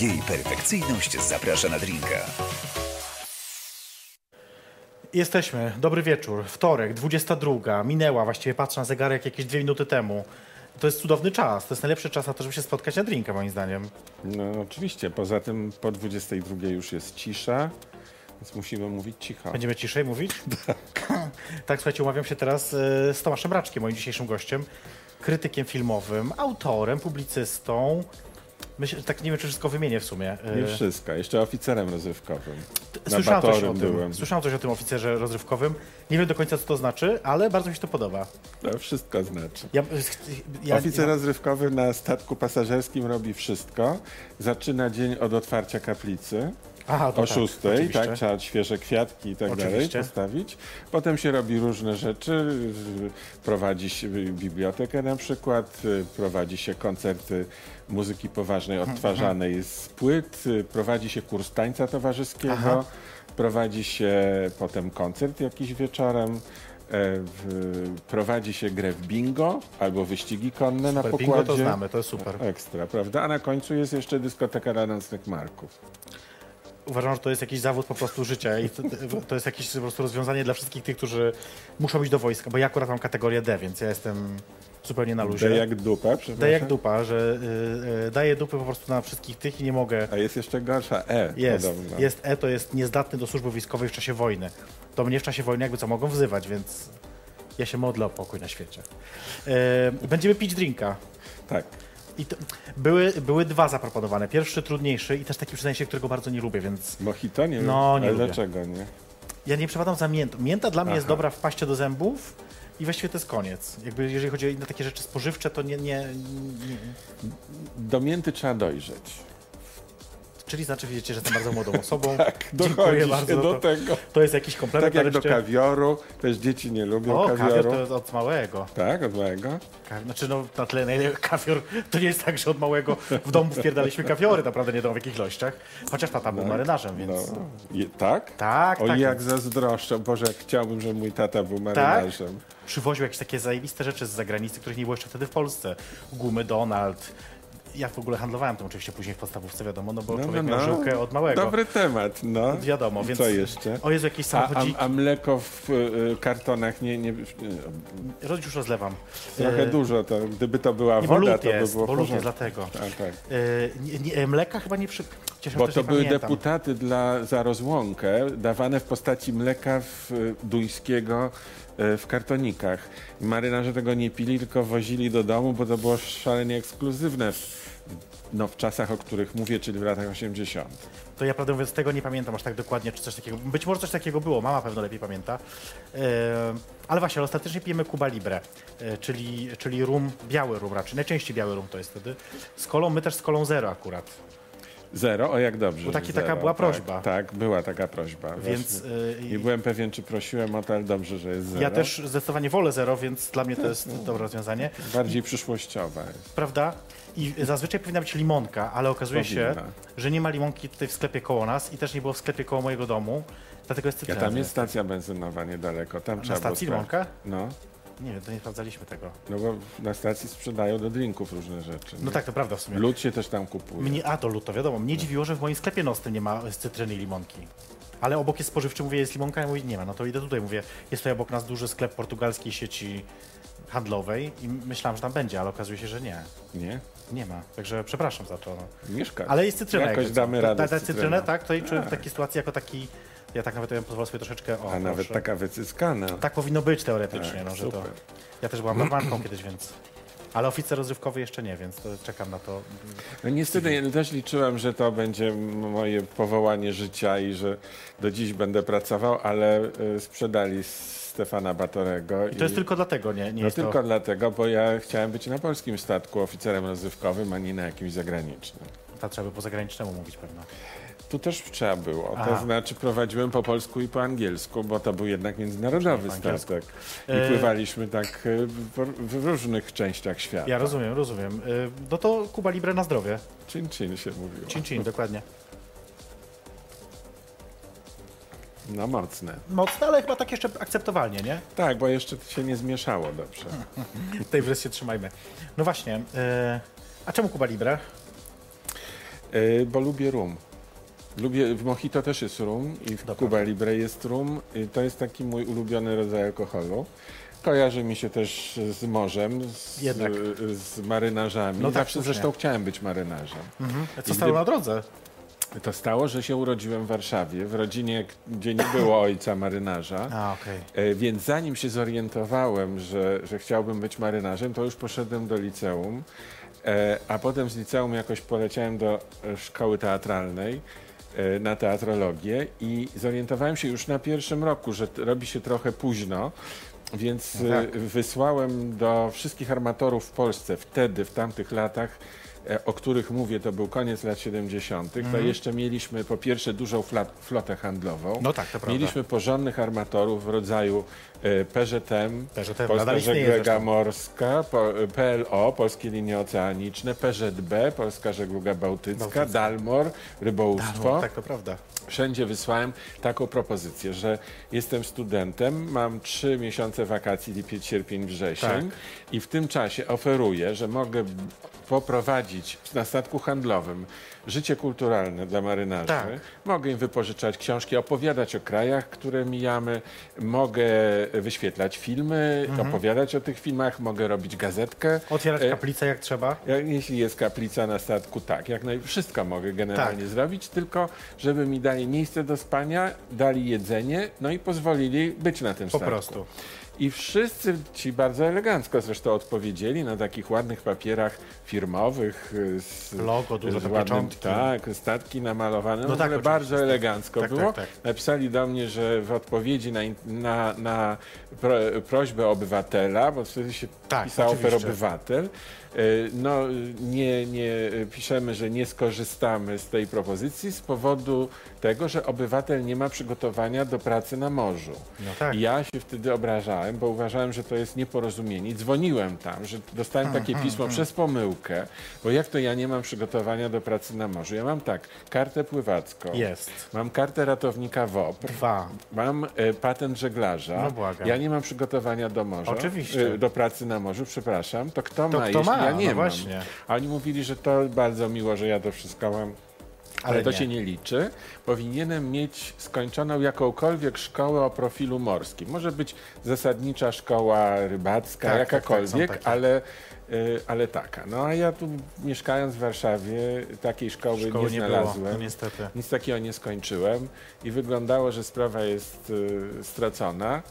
Jej perfekcyjność zaprasza na drinka. Jesteśmy. Dobry wieczór. Wtorek, 22. Minęła, właściwie patrzę na zegarek jakieś dwie minuty temu. To jest cudowny czas. To jest najlepszy czas na to, żeby się spotkać na drinka, moim zdaniem. No oczywiście, poza tym po 22 już jest cisza, więc musimy mówić cicho. Będziemy ciszej mówić? tak, słuchajcie, umawiam się teraz e, z Tomaszem Raczkiem, moim dzisiejszym gościem. Krytykiem filmowym, autorem, publicystą. Myślę, tak nie wiem, czy wszystko wymienię w sumie. Nie wszystko, jeszcze oficerem rozrywkowym. Słyszałem coś, o Batorym tym, byłem. słyszałem coś o tym oficerze rozrywkowym. Nie wiem do końca, co to znaczy, ale bardzo mi się to podoba. To wszystko znaczy. Ja, ja, Oficer ja, rozrywkowy na statku pasażerskim robi wszystko. Zaczyna dzień od otwarcia kaplicy. Aha, O tak, szóstej, oczywiście. tak, trzeba świeże kwiatki i tak dalej Oczywiście. postawić. Potem się robi różne rzeczy, prowadzi się bibliotekę na przykład, prowadzi się koncerty muzyki poważnej odtwarzanej z płyt, prowadzi się kurs tańca towarzyskiego, Aha. prowadzi się potem koncert jakiś wieczorem. e, W, prowadzi się grę w bingo albo wyścigi konne na Super, pokładzie. bingo to znamy, to jest super. Ekstra, prawda? A na końcu jest jeszcze dyskoteka dla nocnych marków. Uważam, że to jest jakiś zawód po prostu życia i to, to jest jakieś po prostu rozwiązanie dla wszystkich tych, którzy muszą iść do wojska, bo ja akurat mam kategorię D, więc ja jestem zupełnie na luzie. D jak dupa, przepraszam. D jak dupa, że y, y, daję dupy po prostu na wszystkich tych i nie mogę. A jest jeszcze gorsza E Jest, podobno. jest E, to jest niezdatny do służby wojskowej w czasie wojny. To mnie w czasie wojny jakby co mogą wzywać, więc ja się modlę o pokój na świecie. Y, będziemy pić drinka. Tak. I były, były dwa zaproponowane. Pierwszy trudniejszy i też taki przyznaję się, którego bardzo nie lubię, więc Mojito nie No, nie Ale lubię. dlaczego nie? Ja nie przepadam za miętą. Mięta dla mnie jest Aha. dobra w paście do zębów i właściwie to jest koniec. Jakby jeżeli chodzi o inne takie rzeczy spożywcze, to nie, nie, nie. Do mięty trzeba dojrzeć. Czyli znaczy wiecie, że jestem bardzo młodą osobą. Tak, Dziękuję dochodzi bardzo. do to, tego. to jest jakiś komplement. Tak jak do kawioru, też dzieci nie lubią O, kawioru. kawior to jest od małego. Tak, od małego? Ka- Znaczy no na tle na ile kawior, to nie jest tak, że od małego w domu wpierdaliśmy kawiory, naprawdę nie wiem w jakich ilościach. Chociaż tata był marynarzem, więc... No. Je, tak? Tak, O tak. jak zazdroszczę. Boże, jak chciałbym, żeby mój tata był Tak? Przywoził jakieś takie zajebiste rzeczy z zagranicy, których nie było jeszcze wtedy w Polsce. Gumy Donald. Ja w ogóle handlowałem tym oczywiście później w podstawówce, wiadomo, no bo No, no, człowiek no. miał żyłkę od małego. Dobry temat, no. Wiadomo, więc... Co jeszcze? O Jezu, jakieś A, a, samochodziki. a mleko w y, kartonach nie, nie, nie Rodzic już rozlewam. trochę E, dużo. To, gdyby to była Nie, woda, to by jest, było bo lód jest dlatego. Tak, tak. E, nie, nie, mleka chyba nie przy... Chociaż Bo to były pamiętam. deputaty dla, za rozłąkę dawane w postaci mleka w, y, duńskiego y, w kartonikach. I marynarze tego nie pili, tylko wozili do domu, bo to było szalenie ekskluzywne w, no, w czasach, o których mówię, czyli w latach 80. To ja prawdę mówiąc tego nie pamiętam aż tak dokładnie, czy coś takiego. Być może coś takiego było, mama pewno lepiej pamięta. E, ale właśnie, ale ostatecznie pijemy Cuba Libre, e, czyli, czyli rum, biały rum raczej. Najczęściej biały rum to jest wtedy. Z kolą, my też z kolą zero akurat. Zero? O, jak dobrze. Bo taki- że taka zero. była tak, prośba. Tak, była taka prośba. Więc e, Nie byłem pewien, czy prosiłem o to, ale dobrze, że jest zero. ja też zdecydowanie wolę zero, więc dla mnie to jest dobre rozwiązanie. Bardziej przyszłościowa jest. Prawda? I zazwyczaj powinna być limonka, ale okazuje się, Powinna. że nie ma limonki tutaj w sklepie koło nas i też nie było w sklepie koło mojego domu. Dlatego jest Ja cytryna. tam jest stacja benzynowa niedaleko. Tam trzeba było stacji limonka? No. Nie wiem, to nie sprawdzaliśmy tego. No bo na stacji sprzedają do drinków różne rzeczy. No nie? tak, to prawda w sumie. Lód się też tam kupuje. Mnie, a to lód, to wiadomo. Mnie dziwiło, że w moim sklepie nocnym nie ma z cytryny i limonki. Ale obok jest spożywczy, mówię, jest limonka, ja mówię, nie ma. No to idę tutaj, mówię, jest tutaj obok nas duży sklep portugalskiej sieci handlowej i myślałem, że tam będzie, ale okazuje się, że nie. Nie? Nie ma. Także przepraszam za to. No. Mieszkać. Ale jest cytryna. Jakoś co. damy radę Da, z da cytrynę, tak? To i czuję w Tak. takiej sytuacji jako taki, ja tak nawet ja pozwolę sobie troszeczkę, o A nawet proszę. taka wycyskana. Tak powinno być teoretycznie, Tak, no, że to... Ja też byłam barmanką kiedyś, więc... Ale oficer rozrywkowy jeszcze nie, więc to czekam na to. No niestety ja też liczyłem, że to będzie moje powołanie życia i że do dziś będę pracował, ale y, sprzedali Stefana Batorego. I to jest tylko dlatego, nie, nie No tylko to... dlatego, bo ja chciałem być na polskim statku oficerem rozrywkowym, a nie na jakimś zagranicznym. To trzeba by po zagranicznemu mówić pewno. Tu też trzeba było. Aha. To znaczy prowadziłem po polsku i po angielsku, bo to był jednak międzynarodowy statek. I E, pływaliśmy tak y, w, różnych częściach świata. Ja rozumiem, rozumiem. Y, No to Kuba Libre na zdrowie. Chin chin się mówiło. Chin chin, dokładnie. No mocne. Mocne, ale chyba tak jeszcze akceptowalnie, nie? Tak, bo jeszcze się nie zmieszało dobrze. Tej wreszcie trzymajmy. No właśnie. A czemu Kuba Libre? E, bo lubię rum. Lubię, w Mojito też jest rum i w Dobra. Cuba Libre jest rum. I to jest taki mój ulubiony rodzaj alkoholu. Kojarzy mi się też z morzem, z, Jednak. z marynarzami. No tak, Zawsze słusznie. zresztą chciałem być marynarzem. A Co I stało gdy- na drodze? To stało, że się urodziłem w Warszawie, w rodzinie, gdzie nie było ojca marynarza. A, okej. E, Więc zanim się zorientowałem, że, że chciałbym być marynarzem, to już poszedłem do liceum, e, a potem z liceum jakoś poleciałem do e, szkoły teatralnej na teatrologię i zorientowałem się już na pierwszym roku, że robi się trochę późno. Więc No tak. e, wysłałem do wszystkich armatorów w Polsce wtedy, w tamtych latach, e, o których mówię, to był koniec lat 70., to Mhm. jeszcze mieliśmy po pierwsze dużą flotę handlową. No tak, to prawda. Mieliśmy porządnych armatorów w rodzaju e, PŻM, Polska Żegluga. Morska, po, e, PLO, Polskie Linie Oceaniczne, PŻB, Polska Żegluga Bałtycka, Bałtycka. Dalmor, Rybołówstwo. No, tak, to prawda. Wszędzie wysłałem taką propozycję, że jestem studentem, mam trzy miesiące wakacji, lipiec, sierpień, wrzesień Tak. i w tym czasie oferuję, że mogę poprowadzić na statku handlowym życie kulturalne dla marynarzy. Tak. Mogę im wypożyczać książki, opowiadać o krajach, które mijamy, mogę wyświetlać filmy, Mhm. opowiadać o tych filmach, mogę robić gazetkę. Otwierać E, kaplicę jak trzeba. ja- Jeśli jest kaplica na statku, tak, jak naj... wszystko mogę generalnie Tak. zrobić, tylko żeby mi dali miejsce do spania, dali jedzenie, no i pozwolili być na tym Po statku. prostu. I wszyscy ci bardzo elegancko zresztą odpowiedzieli na takich ładnych papierach firmowych y, z Logo, duże z ładnym. Tak, statki namalowane. No, No tak, bardzo tak. elegancko Tak, było. tak, tak. Napisali do mnie, że w odpowiedzi na, na, na pro, prośbę obywatela, bo wtedy się Tak, pisało per obywatel, no nie, nie piszemy, że nie skorzystamy z tej propozycji z powodu tego, że obywatel nie ma przygotowania do pracy na morzu. No tak. Ja się wtedy obrażałem, bo uważałem, że to jest nieporozumienie. Dzwoniłem tam, że dostałem Hmm, takie pismo przez pomyłkę, bo jak to ja nie mam przygotowania do pracy na morzu? Ja mam tak, kartę pływacką, Jest. mam kartę ratownika WOPR, Dwa. mam e, patent żeglarza, No błagam. ja nie mam przygotowania do morza, Oczywiście. e, do pracy na morzu, przepraszam, to kto To ma, kto ma? Ja nie No mam? właśnie. A oni mówili, że to bardzo miło, że ja to wszystko mam ale, Ale to nie. się nie liczy. Powinienem mieć skończoną jakąkolwiek szkołę o profilu morskim. Może być zasadnicza szkoła rybacka, Tak, tak, tak, jakakolwiek, takie. ale, y, ale taka. No a ja tu mieszkając w Warszawie takiej szkoły, Szkoły nie nie było, znalazłem. no niestety. Nic takiego nie skończyłem i wyglądało, że sprawa jest y, stracona,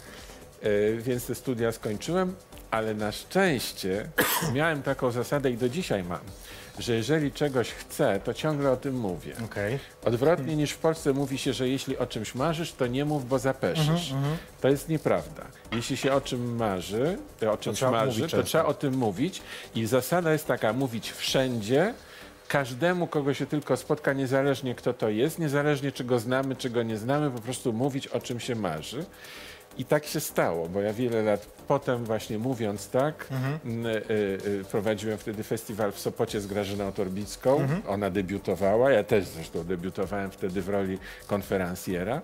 y, więc te studia skończyłem, ale na szczęście miałem taką zasadę i do dzisiaj mam, że jeżeli czegoś chcę, to ciągle o tym mówię. Okej. Odwrotnie niż w Polsce mówi się, że jeśli o czymś marzysz, to nie mów, bo zapeszysz. Mhm, To jest nieprawda. Jeśli się o czym marzy, o czymś trzeba marzy, to często. trzeba o tym mówić i zasada jest taka, mówić wszędzie, każdemu, kogo się tylko spotka, niezależnie kto to jest, niezależnie czy go znamy, czy go nie znamy, po prostu mówić o czym się marzy. I tak się stało, bo ja wiele lat potem właśnie mówiąc tak, m, y, y, prowadziłem wtedy festiwal w Sopocie z Grażyną Torbicką. Ona debiutowała, ja też zresztą debiutowałem wtedy w roli konferencjera.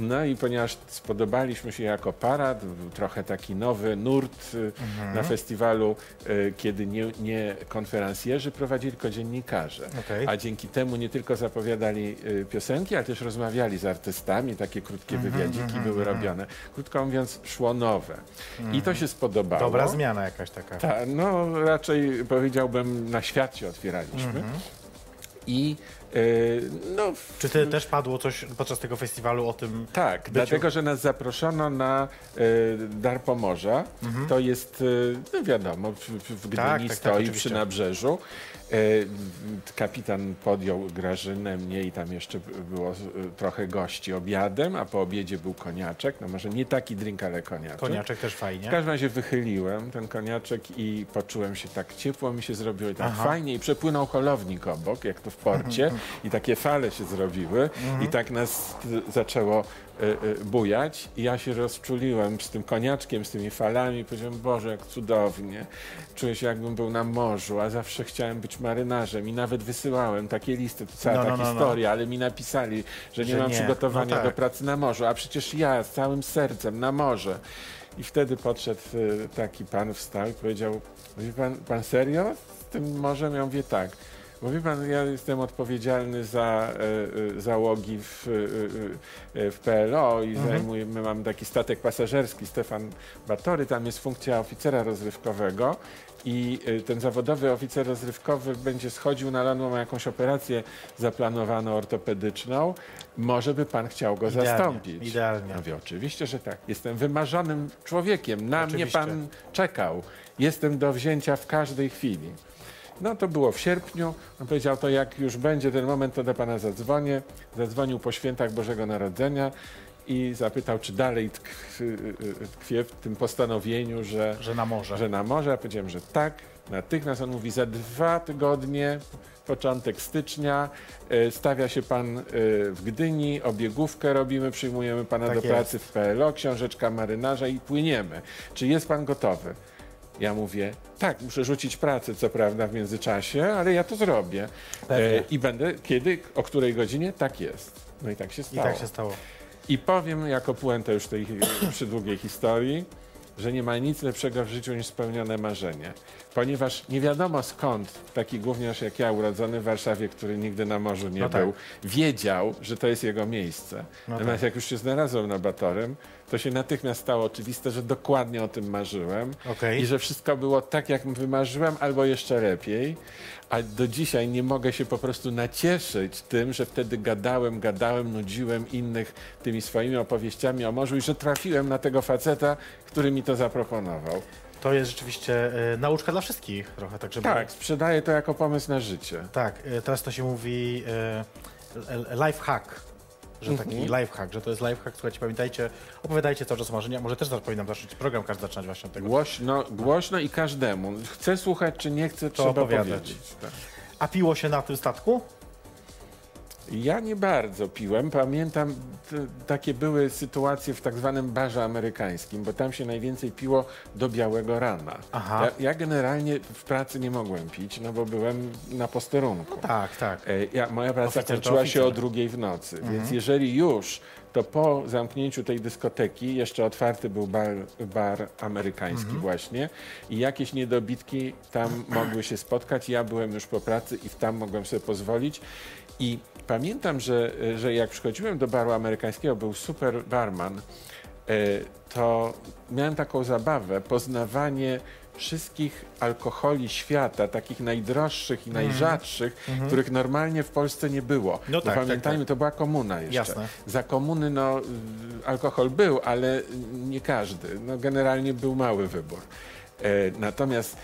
No i ponieważ spodobaliśmy się jako para, był trochę taki nowy nurt y, na festiwalu, y, kiedy nie, nie konferencjerzy prowadzili, tylko dziennikarze. Okej. A dzięki temu nie tylko zapowiadali y, piosenki, ale też rozmawiali z artystami, takie krótkie wywiadziki były robione. Krótko mówiąc, szło nowe. I to się spodobało. Dobra zmiana jakaś taka. Ta, no raczej powiedziałbym na świat się otwieraliśmy. I no Czy ty też padło coś podczas tego festiwalu o tym? tak, byciu? dlatego, że nas zaproszono na y, Dar Pomorza. To jest, y, no wiadomo, w, w Gdyni Tak, tak, tak, stoi oczywiście. przy nabrzeżu. Y, kapitan podjął Grażynę, mnie i tam jeszcze było y, trochę gości obiadem, a po obiedzie był koniaczek. No może nie taki drink, ale koniaczek. Koniaczek też W fajnie. każdym razie wychyliłem ten koniaczek i poczułem się tak ciepło, mi się zrobiło i tak Aha. fajnie i przepłynął holownik obok, jak to w porcie i takie fale się zrobiły i tak nas zaczęło bujać i ja się rozczuliłem z tym koniaczkiem, z tymi falami powiedziałem, Boże, jak cudownie. Czuję się jakbym był na morzu, a zawsze chciałem być marynarzem i nawet wysyłałem takie listy, to cała No, ta no, no, no. historia, ale mi napisali, że nie Że mam nie. przygotowania No tak. do pracy na morzu, a przecież ja z całym sercem na morze. I wtedy podszedł y, taki pan, wstał i powiedział, pan, pan serio z tym morzem? Ja mówię tak. Wie pan, ja jestem odpowiedzialny za e, załogi w, e, w PLO i zajmuję, my mamy taki statek pasażerski Stefan Batory, tam jest funkcja oficera rozrywkowego i ten zawodowy oficer rozrywkowy będzie schodził na ląd, ma jakąś operację zaplanowaną ortopedyczną. Może by pan chciał go Idealnie, zastąpić. idealnie. Ja mówię, oczywiście, że tak. Jestem wymarzonym człowiekiem. Na Oczywiście. mnie pan czekał. Jestem do wzięcia w każdej chwili. No to było w sierpniu. On powiedział, to jak już będzie ten moment, to do pana zadzwonię. Zadzwonił po świętach Bożego Narodzenia i zapytał, czy dalej tkw, tkwię w tym postanowieniu, że, Że na morze. że na morze. Ja powiedziałem, że tak. Natychmiast on mówi, za dwa tygodnie, początek stycznia, e, stawia się pan w Gdyni, obiegówkę robimy, przyjmujemy pana Tak do jest. pracy w PLO, książeczka marynarza i płyniemy. Czy jest pan gotowy? Ja mówię, tak, muszę rzucić pracę, co prawda, w międzyczasie, ale ja to zrobię. Pewnie. I będę, kiedy, o której godzinie? Tak jest. No i tak się I stało. tak się stało. I powiem jako puentę już tej przydługiej historii, że nie ma nic lepszego w życiu niż spełnione marzenie. Ponieważ nie wiadomo skąd taki gówniarz jak ja, urodzony w Warszawie, który nigdy na morzu nie No tak. był, wiedział, że to jest jego miejsce. No Natomiast tak. jak już się znalazłem na Batorym, to się natychmiast stało oczywiste, że dokładnie o tym marzyłem Okej. i że wszystko było tak, jak wymarzyłem, albo jeszcze lepiej. A do dzisiaj nie mogę się po prostu nacieszyć tym, że wtedy gadałem, gadałem, nudziłem innych tymi swoimi opowieściami o morzu i że trafiłem na tego faceta, który mi to zaproponował. To jest rzeczywiście e, nauczka dla wszystkich trochę, tak żeby... Tak, sprzedaję to jako pomysł na życie. Tak, e, teraz to się mówi e, life hack. Że taki Mhm. life hack, że to jest life hack. Słuchajcie, pamiętajcie, opowiadajcie cały czas o marzenia. Może też powinnam zacząć program każdy zaczynać właśnie od tego. Głośno, głośno i każdemu. Chce słuchać, czy nie chce, trzeba opowiadać. powiedzieć. Tak. A piło się na tym statku? Ja nie bardzo piłem. Pamiętam, takie były sytuacje w tak zwanym barze amerykańskim, bo tam się najwięcej piło do białego rana. Aha. Ja, ja generalnie w pracy nie mogłem pić, no bo byłem na posterunku. Tak, tak. E, Ja, moja praca Oficer kończyła się o drugiej w nocy, więc jeżeli już, to po zamknięciu tej dyskoteki jeszcze otwarty był bar, bar amerykański właśnie i jakieś niedobitki tam mogły się spotkać. Ja byłem już po pracy i tam mogłem sobie pozwolić. I pamiętam, że, że jak przychodziłem do baru amerykańskiego, był super barman, e, to miałem taką zabawę, poznawanie wszystkich alkoholi świata, takich najdroższych i najrzadszych, których normalnie w Polsce nie było. Mhm. No tak, tak, pamiętajmy, tak. to była komuna jeszcze. Jasne. Za komuny no, alkohol był, ale nie każdy. No, generalnie był mały wybór. E, natomiast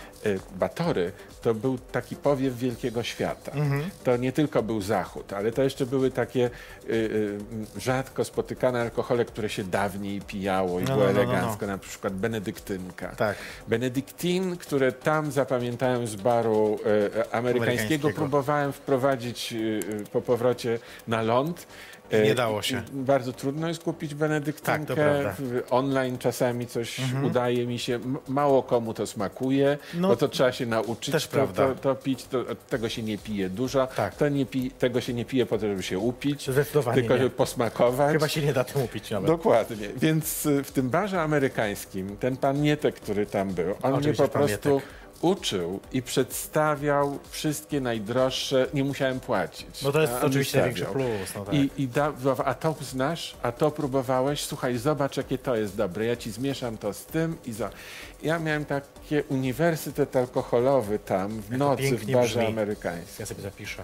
Batory to był taki powiew wielkiego świata. Mhm. To nie tylko był Zachód, ale to jeszcze były takie y, y, rzadko spotykane alkohole, które się dawniej pijało i No, było no, no, no, no. elegancko, na przykład benedyktynka. Tak. Benedyktin, które tam zapamiętałem z baru amerykańskiego, Amerykańskiego. próbowałem wprowadzić po powrocie na ląd. Nie dało się. Bardzo trudno jest kupić benedyktynkę. Tak, Online czasami coś udaje mi się. Mało komu to smakuje, No, bo to trzeba się nauczyć też to, prawda. to, to pić. To, tego się nie pije dużo. Tak. To nie pi, tego się nie pije po to, żeby się upić, Zdecydowanie tylko nie. żeby posmakować. Chyba się nie da tym upić nawet. Dokładnie. Więc y, w tym barze amerykańskim ten pan Mietek, który tam był, on mnie Oczywiście po pan prostu Mietek. Uczył i przedstawiał wszystkie najdroższe, nie musiałem płacić. No to jest A oczywiście największy plus. No tak. I, i da, a to znasz, a to próbowałeś, słuchaj, zobacz jakie to jest dobre, ja ci zmieszam to z tym i za. Ja miałem takie uniwersytet alkoholowy tam w nocy w barze brzmi. amerykańskim. Ja sobie zapiszę.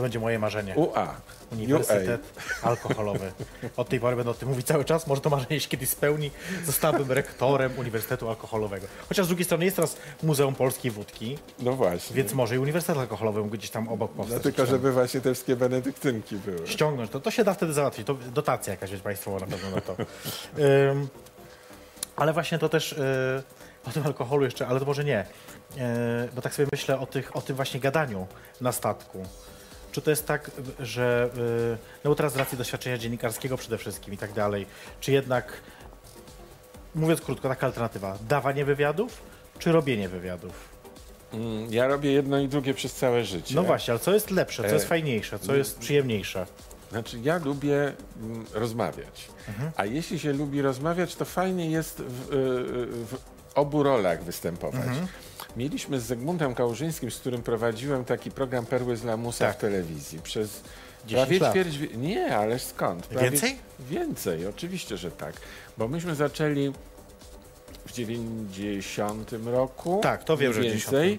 To będzie moje marzenie. UA. Uniwersytet alkoholowy. Od tej pory będę o tym mówić cały czas. Może to marzenie się kiedyś spełni. Zostałbym rektorem Uniwersytetu Alkoholowego. Chociaż z drugiej strony jest teraz Muzeum Polskiej Wódki, No właśnie. więc może i Uniwersytet Alkoholowy mógł gdzieś tam obok no powstać. tylko, żeby właśnie te wszystkie benedyktynki były. ściągnąć. To, to się da wtedy załatwić. To dotacja jakaś jest państwowa na pewno na to. Ym, ale właśnie to też yy, o tym alkoholu jeszcze, ale to może nie. Yy, bo tak sobie myślę o, tych, o tym właśnie gadaniu na statku. Czy to jest tak, że yy, no bo teraz z racji doświadczenia dziennikarskiego przede wszystkim i tak dalej, czy jednak, mówiąc krótko, taka alternatywa, dawanie wywiadów, czy robienie wywiadów? Mm, Ja robię jedno i drugie przez całe życie. No właśnie, ale co jest lepsze, co E, jest fajniejsze, co jest przyjemniejsze? Znaczy, ja lubię mm, rozmawiać. A jeśli się lubi rozmawiać, to fajnie jest w, y, w obu rolach występować. Mieliśmy z Zygmuntem Kałużyńskim, z którym prowadziłem taki program Perły z Lamusa Tak. w telewizji przez 10 prawie lat. ćwierć... wie- Nie, ależ skąd? Prawie... Więcej? Więcej, oczywiście, że tak. Bo myśmy zaczęli w 90 roku. Tak, to wiem, że więcej.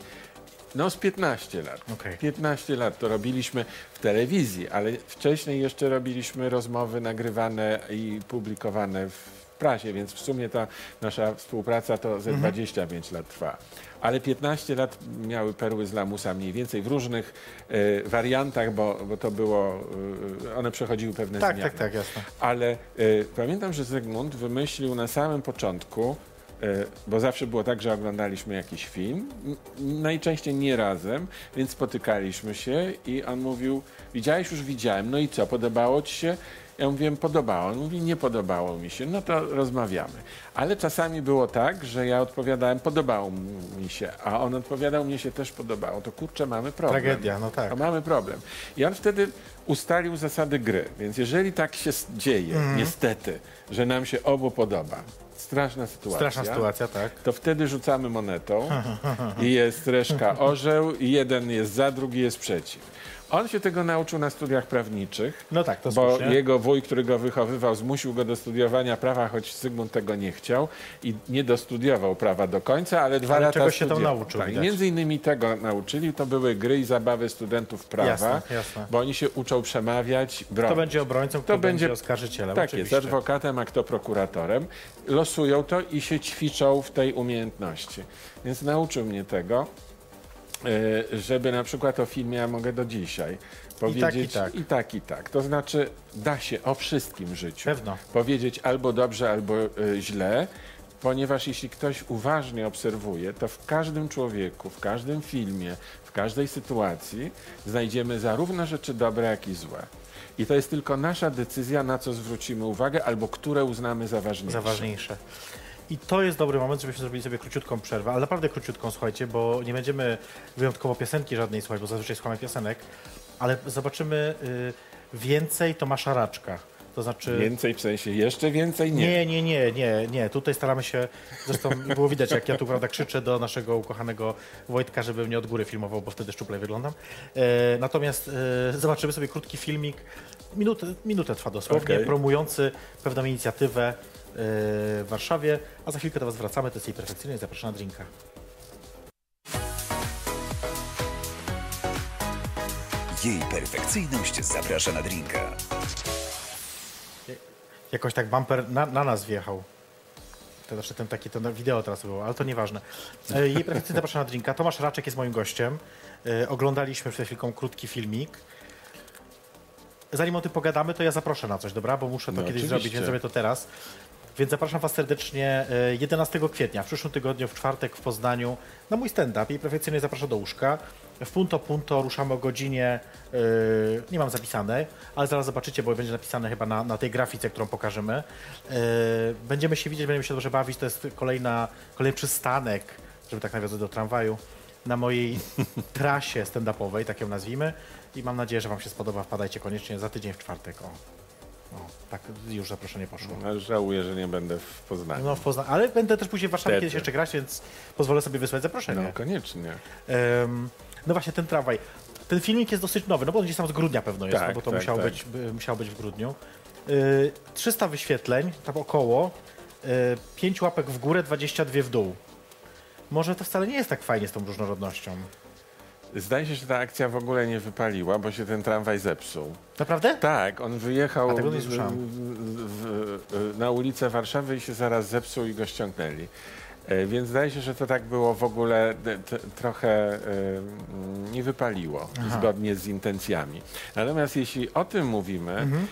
No z 15 lat. Okej. 15 lat to robiliśmy w telewizji, ale wcześniej jeszcze robiliśmy rozmowy nagrywane i publikowane w prasie, więc w sumie ta nasza współpraca to ze 25 lat trwa. Ale 15 lat miały perły z lamusa mniej więcej w różnych e, wariantach, bo, bo to było, e, one przechodziły pewne Tak, zmiany. tak, tak, jasne. Ale e, pamiętam, że Zygmunt wymyślił na samym początku, bo zawsze było tak, że oglądaliśmy jakiś film, najczęściej nie razem, więc spotykaliśmy się i on mówił, widziałeś, już widziałem, no i co, podobało ci się? Ja mówiłem, podobało. On mówi, nie podobało mi się. No to rozmawiamy. Ale czasami było tak, że ja odpowiadałem, podobało mi się, a on odpowiadał, mnie się też podobało. To kurczę, mamy problem. Tragedia, no tak. To mamy problem. I on wtedy ustalił zasady gry. Więc jeżeli tak się dzieje, Mhm. niestety, że nam się obu podoba, straszna sytuacja. Straszna sytuacja, tak. To wtedy rzucamy monetą i jest reszka orzeł i jeden jest za, drugi jest przeciw. On się tego nauczył na studiach prawniczych. No tak, to Bo słusznie. jego wuj, który go wychowywał, zmusił go do studiowania prawa, choć Zygmunt tego nie chciał i nie dostudiował prawa do końca, ale dwa Ale lata czegoś się tam nauczył, Tak, widać. między innymi tego nauczyli, to były gry i zabawy studentów prawa, Jasne, jasne. bo oni się uczą przemawiać, bronić. Kto będzie obrońcą, kto To będzie będzie- oskarżycielem. Tak oczywiście. jest, adwokatem, a kto prokuratorem. Losują to i się ćwiczą w tej umiejętności. Więc nauczył mnie tego, żeby na przykład o filmie ja mogę do dzisiaj powiedzieć tak. i tak, i tak. To znaczy da się o wszystkim życiu Pewno. powiedzieć albo dobrze, albo e, źle, ponieważ jeśli ktoś uważnie obserwuje, to w każdym człowieku, w każdym filmie, w każdej sytuacji znajdziemy zarówno rzeczy dobre, jak i złe. I to jest tylko nasza decyzja, na co zwrócimy uwagę, albo które uznamy za ważniejsze. za ważniejsze. I to jest dobry moment, żebyśmy zrobili sobie króciutką przerwę, ale naprawdę króciutką, słuchajcie, bo nie będziemy wyjątkowo piosenki żadnej słuchać, bo zazwyczaj słuchamy piosenek, ale zobaczymy y, więcej Tomasza Raczka. To znaczy... Więcej w sensie jeszcze więcej? Nie. Nie, nie, nie, nie, nie. Tutaj staramy się, zresztą było widać, jak ja tu prawda krzyczę do naszego ukochanego Wojtka, żeby mnie od góry filmował, bo wtedy szczuplej wyglądam. E, natomiast e, zobaczymy sobie krótki filmik, minutę, minutę trwa dosłownie, Okej. promujący pewną inicjatywę w Warszawie, a za chwilkę do Was wracamy, to jest jej perfekcyjnie, zapraszam na drinka. Jej perfekcyjność zaprasza na drinka. Jakoś tak bumper na, na nas wjechał. To znaczy ten taki, to wideo teraz było, ale to nieważne. E, Jej perfekcyjnie zapraszam na drinka. Tomasz Raczek jest moim gościem. E, Oglądaliśmy przed chwilką krótki filmik. Zanim o tym pogadamy, to ja zaproszę na coś, dobra? Bo muszę to No, kiedyś oczywiście. zrobić, więc zrobię to teraz. Więc zapraszam Was serdecznie e, 11 kwietnia, w przyszłym tygodniu, w czwartek w Poznaniu, na mój stand-up i perfekcyjnie zapraszam do łóżka. W Punto Punto ruszamy o godzinie, e, nie mam zapisanej, ale zaraz zobaczycie, bo będzie napisane chyba na, na tej grafice, którą pokażemy. E, Będziemy się widzieć, będziemy się dobrze bawić, to jest kolejna, kolejny przystanek, żeby tak nawiązać do tramwaju, na mojej trasie stand-upowej, tak ją nazwijmy. I mam nadzieję, że Wam się spodoba. Wpadajcie koniecznie za tydzień w czwartek. O, o tak już zaproszenie poszło. No, Żałuję, że nie będę w Poznaniu. No w Poznaniu, ale będę też później w Warszawie Wtedy. kiedyś jeszcze grać, więc pozwolę sobie wysłać zaproszenie. No, koniecznie. Em, no właśnie, ten tramwaj. Ten filmik jest dosyć nowy, no bo on gdzieś tam z grudnia pewno jest, Tak, no bo to tak, musiało, tak. Być, by, musiało być w grudniu. Y, 300 wyświetleń, tam około, y, 5 łapek w górę, 22 w dół. Może to wcale nie jest tak fajnie z tą różnorodnością. Zdaje się, że ta akcja w ogóle nie wypaliła, bo się ten tramwaj zepsuł. Naprawdę? Tak, on wyjechał A tego nie w- słyszałem. w- w- na ulicę Warszawy i się zaraz zepsuł i go ściągnęli. E, Więc zdaje się, że to tak było w ogóle t- t- trochę e, mm, nie wypaliło zgodnie z intencjami. Natomiast jeśli o tym mówimy, Mhm. e,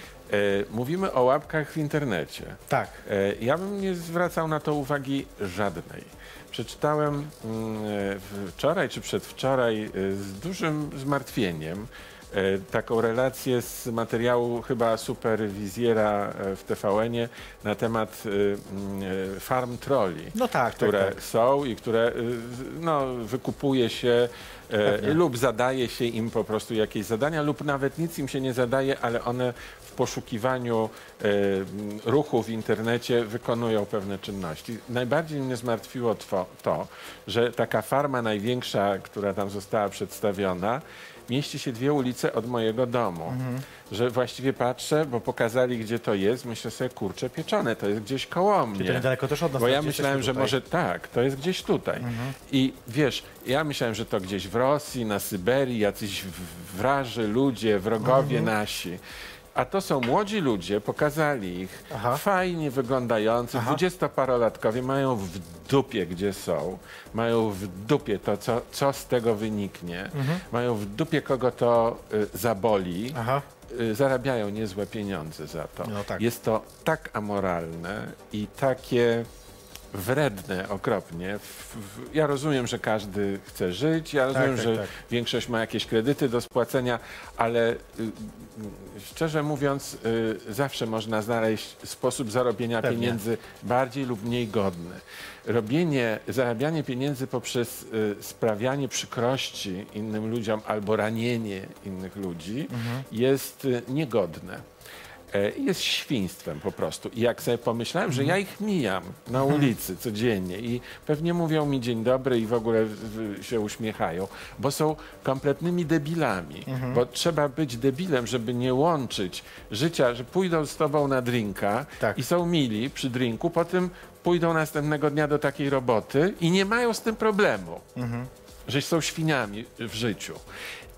mówimy o łapkach w internecie. Tak. E, Ja bym nie zwracał na to uwagi żadnej. Przeczytałem mm, e, wczoraj czy przedwczoraj e, z dużym zmartwieniem e, taką relację z materiału chyba superwizjera e, w TVN-ie na temat e, mm, e, farm trolli No tak, które tak, tak. są i które no, wykupuje się E, lub zadaje się im po prostu jakieś zadania, lub nawet nic im się nie zadaje, ale one poszukiwaniu e, ruchu w internecie wykonują pewne czynności. Najbardziej mnie zmartwiło to, to, że taka farma największa, która tam została przedstawiona, mieści się dwie ulice od mojego domu. Że właściwie patrzę, bo pokazali, gdzie to jest, myślę sobie, kurczę, pieczone, to jest gdzieś koło mnie. to niedaleko też od nas, Bo ja gdzie myślałem, że może tak, to jest gdzieś tutaj. I wiesz, ja myślałem, że to gdzieś w Rosji, na Syberii, jacyś wraży ludzie, wrogowie nasi. A to są młodzi ludzie, pokazali ich, Aha. fajnie wyglądający, dwudziestoparolatkowie, mają w dupie, gdzie są, mają w dupie to, co, co z tego wyniknie, Mhm. mają w dupie, kogo to y, zaboli, Aha. y, zarabiają niezłe pieniądze za to. No tak. Jest to tak amoralne i takie wredne okropnie. W, w, ja rozumiem, że każdy chce żyć, ja rozumiem, tak, że tak. większość ma jakieś kredyty do spłacenia, ale y, y, szczerze mówiąc, y, zawsze można znaleźć sposób zarobienia Pewnie. pieniędzy bardziej lub mniej godny. Robienie, zarabianie pieniędzy poprzez y, sprawianie przykrości innym ludziom albo ranienie innych ludzi Mhm. jest y, niegodne. E, Jest świństwem po prostu. I jak sobie pomyślałem, że ja Mhm. ich mijam na ulicy codziennie i pewnie mówią mi dzień dobry i w ogóle w- się uśmiechają, bo są kompletnymi debilami. Mhm. Bo trzeba być debilem, żeby nie łączyć życia, że pójdą z tobą na drinka Tak. i są mili przy drinku, potem pójdą następnego dnia do takiej roboty i nie mają z tym problemu że są świniami w życiu.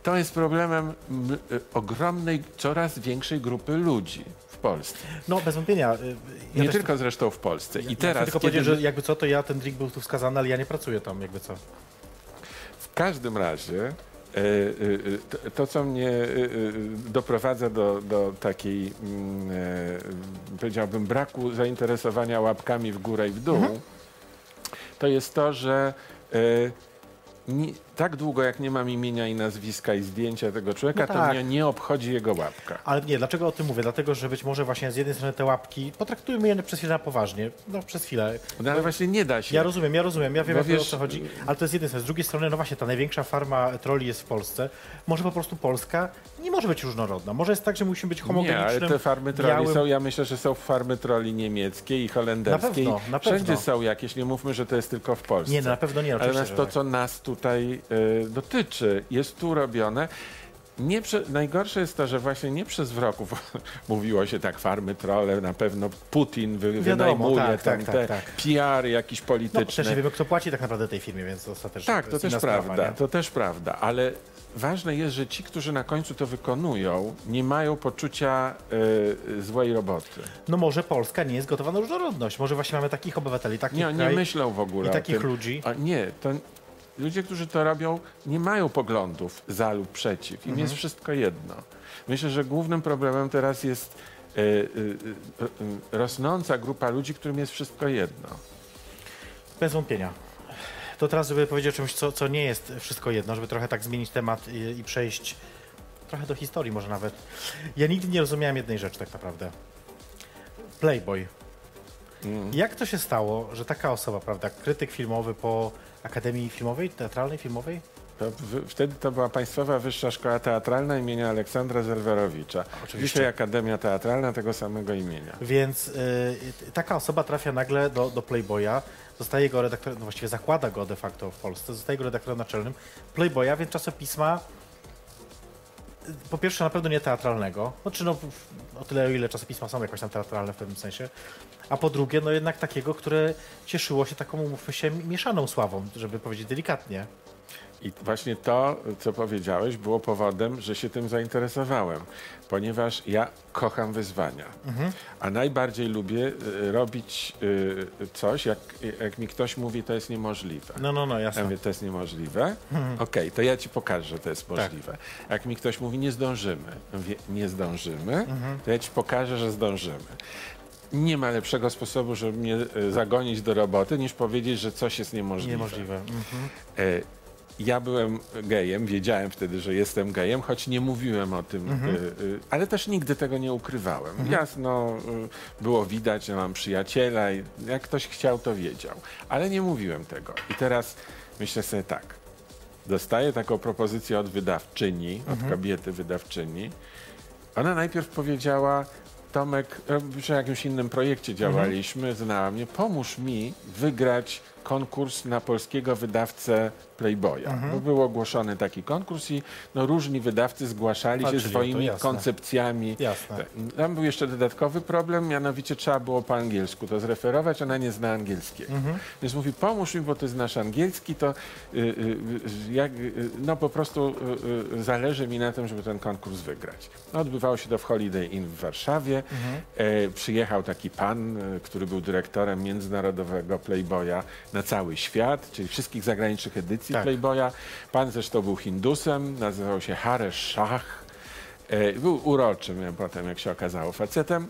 To jest problemem y, ogromnej, coraz większej grupy ludzi w Polsce. No, bez wątpienia. y, Ja nie też- tylko zresztą w Polsce. I ja teraz, tylko kiedy powiedzieć, że jakby co, to ja ten drink był tu wskazany, ale ja nie pracuję tam, jakby co. w każdym razie e, e, to, to, co mnie e, doprowadza do, do takiej, mm, powiedziałbym, braku zainteresowania łapkami w górę i w dół, Mhm. to jest to, że nie, tak długo jak nie mam imienia i nazwiska i zdjęcia tego człowieka, No to tak. mnie nie obchodzi jego łapka. Ale nie, dlaczego o tym mówię? Dlatego, że być może właśnie z jednej strony te łapki, potraktujmy je przez chwilę na poważnie, no przez chwilę. No ale właśnie nie da się. Ja rozumiem, ja rozumiem, ja wiem jak wiesz- o co chodzi, ale to jest jednej strony. Z drugiej strony, no właśnie, ta największa farma troli jest w Polsce. Może po prostu Polska nie może być różnorodna. Może jest tak, że musimy być Nie, homogenicznym, ale te farmy troli białym... są, ja myślę, że są farmy troli niemieckie i holenderskie. Na pewno, na Wszędzie pewno. są jakieś, nie mówmy, że to jest tylko w Polsce. Nie, no na pewno nie, Ale nas to, tak. co nas tutaj y, dotyczy, jest tu robione. Nie najgorsze jest to, że właśnie nie przez wroków mówiło się tak, farmy trole, na pewno Putin wy, Wiadomo, wynajmuje tak, tam tak, te tak, tak. PR jakiś No, polityczny. też nie wiemy, kto płaci tak naprawdę tej firmie, więc ostatecznie Tak, to jest też prawda, sprawa, nie? to też prawda, ale ważne jest, że ci, którzy na końcu to wykonują, nie mają poczucia y, złej roboty. No może Polska nie jest gotowa na różnorodność. Może właśnie mamy takich obywateli, takich Nie, nie myślą w ogóle i o takich tym. ludzi. A nie, to ludzie, którzy to robią, nie mają poglądów za lub przeciw. Im Mhm. jest wszystko jedno. Myślę, że głównym problemem teraz jest y, y, rosnąca grupa ludzi, którym jest wszystko jedno. Bez wątpienia. To teraz, żeby powiedzieć o czymś, co, co nie jest wszystko jedno, żeby trochę tak zmienić temat i, i przejść trochę do historii może nawet. Ja nigdy nie rozumiałem jednej rzeczy tak naprawdę. Playboy. Mm. Jak to się stało, że taka osoba, prawda, krytyk filmowy po Akademii Filmowej, Teatralnej Filmowej? To w, wtedy to była Państwowa Wyższa Szkoła Teatralna imienia Aleksandra Zelwerowicza. Oczywiście. Dzisiaj Akademia Teatralna tego samego imienia. Więc y, taka osoba trafia nagle do, do Playboya, zostaje go redaktorem, no właściwie zakłada go de facto w Polsce, zostaje go redaktorem naczelnym Playboya, więc czasopisma po pierwsze na pewno nie teatralnego, znaczy no w- o tyle o ile czasopisma są jakoś tam teatralne w pewnym sensie, a po drugie no jednak takiego, które cieszyło się taką, umówmy się, mieszaną sławą, żeby powiedzieć delikatnie. I właśnie to, co powiedziałeś, było powodem, że się tym zainteresowałem, ponieważ ja kocham wyzwania. A najbardziej lubię y, robić y, coś, jak, jak mi ktoś mówi, to jest niemożliwe. No, no, no, Ja jasne. mówię, to jest niemożliwe? Okej, to ja ci pokażę, że to jest możliwe. Jak mi ktoś mówi, nie zdążymy, mówię, nie zdążymy, to ja ci pokażę, że zdążymy. Nie ma lepszego sposobu, żeby mnie y, zagonić do roboty, niż powiedzieć, że coś jest niemożliwe. Niemożliwe. Mhm. E, Ja byłem gejem, wiedziałem wtedy, że jestem gejem, choć nie mówiłem o tym, Mhm. y, y, ale też nigdy tego nie ukrywałem. Jasno y, było widać, że mam przyjaciela i jak ktoś chciał, to wiedział, ale nie mówiłem tego. I teraz myślę sobie tak, dostaję taką propozycję od wydawczyni, Mhm. od kobiety wydawczyni. Ona najpierw powiedziała, Tomek, e, przy jakimś innym projekcie działaliśmy, znała mnie, pomóż mi wygrać konkurs na polskiego wydawcę Playboya. Mhm. Bo był ogłoszony taki konkurs i no, różni wydawcy zgłaszali się o to, swoimi jasne. koncepcjami. Jasne. Tak. Tam był jeszcze dodatkowy problem, mianowicie trzeba było po angielsku to zreferować, ona nie zna angielskiego. Mhm. Więc mówi, pomóż mi, bo ty znasz angielski, to y, y, y, jak, y, no po prostu y, y, zależy mi na tym, żeby ten konkurs wygrać. No, odbywało się to w Holiday Inn w Warszawie. E, przyjechał taki pan, y, który był dyrektorem międzynarodowego Playboya na cały świat, czyli wszystkich zagranicznych edycji Tak. Playboya. Pan zresztą był Hindusem, nazywał się Haresh Shah. E, Był uroczym potem, jak się okazało, facetem.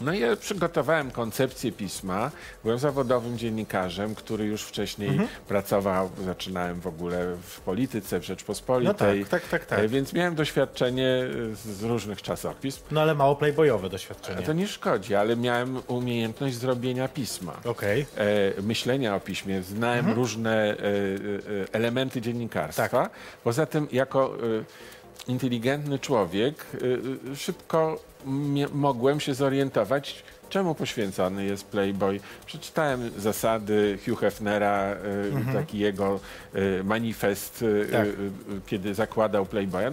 No i ja przygotowałem koncepcję pisma. Byłem zawodowym dziennikarzem, który już wcześniej Mhm. pracował, zaczynałem w ogóle w polityce, w No Rzeczpospolitej. tak, tak, tak, tak. E, Więc miałem doświadczenie e, z, różnych czasopism. No ale mało playboyowe A doświadczenie. to nie szkodzi, ale miałem umiejętność zrobienia pisma. Okej. E, myślenia o piśmie, znałem Mhm. różne e, e, elementy dziennikarstwa. Tak. Poza tym, jako e, inteligentny człowiek, e, e, szybko mogłem się zorientować, czemu poświęcony jest Playboy. Przeczytałem zasady Hugh Hefnera, e, taki jego manifest, Mhm. Tak. kiedy zakładał Playboya.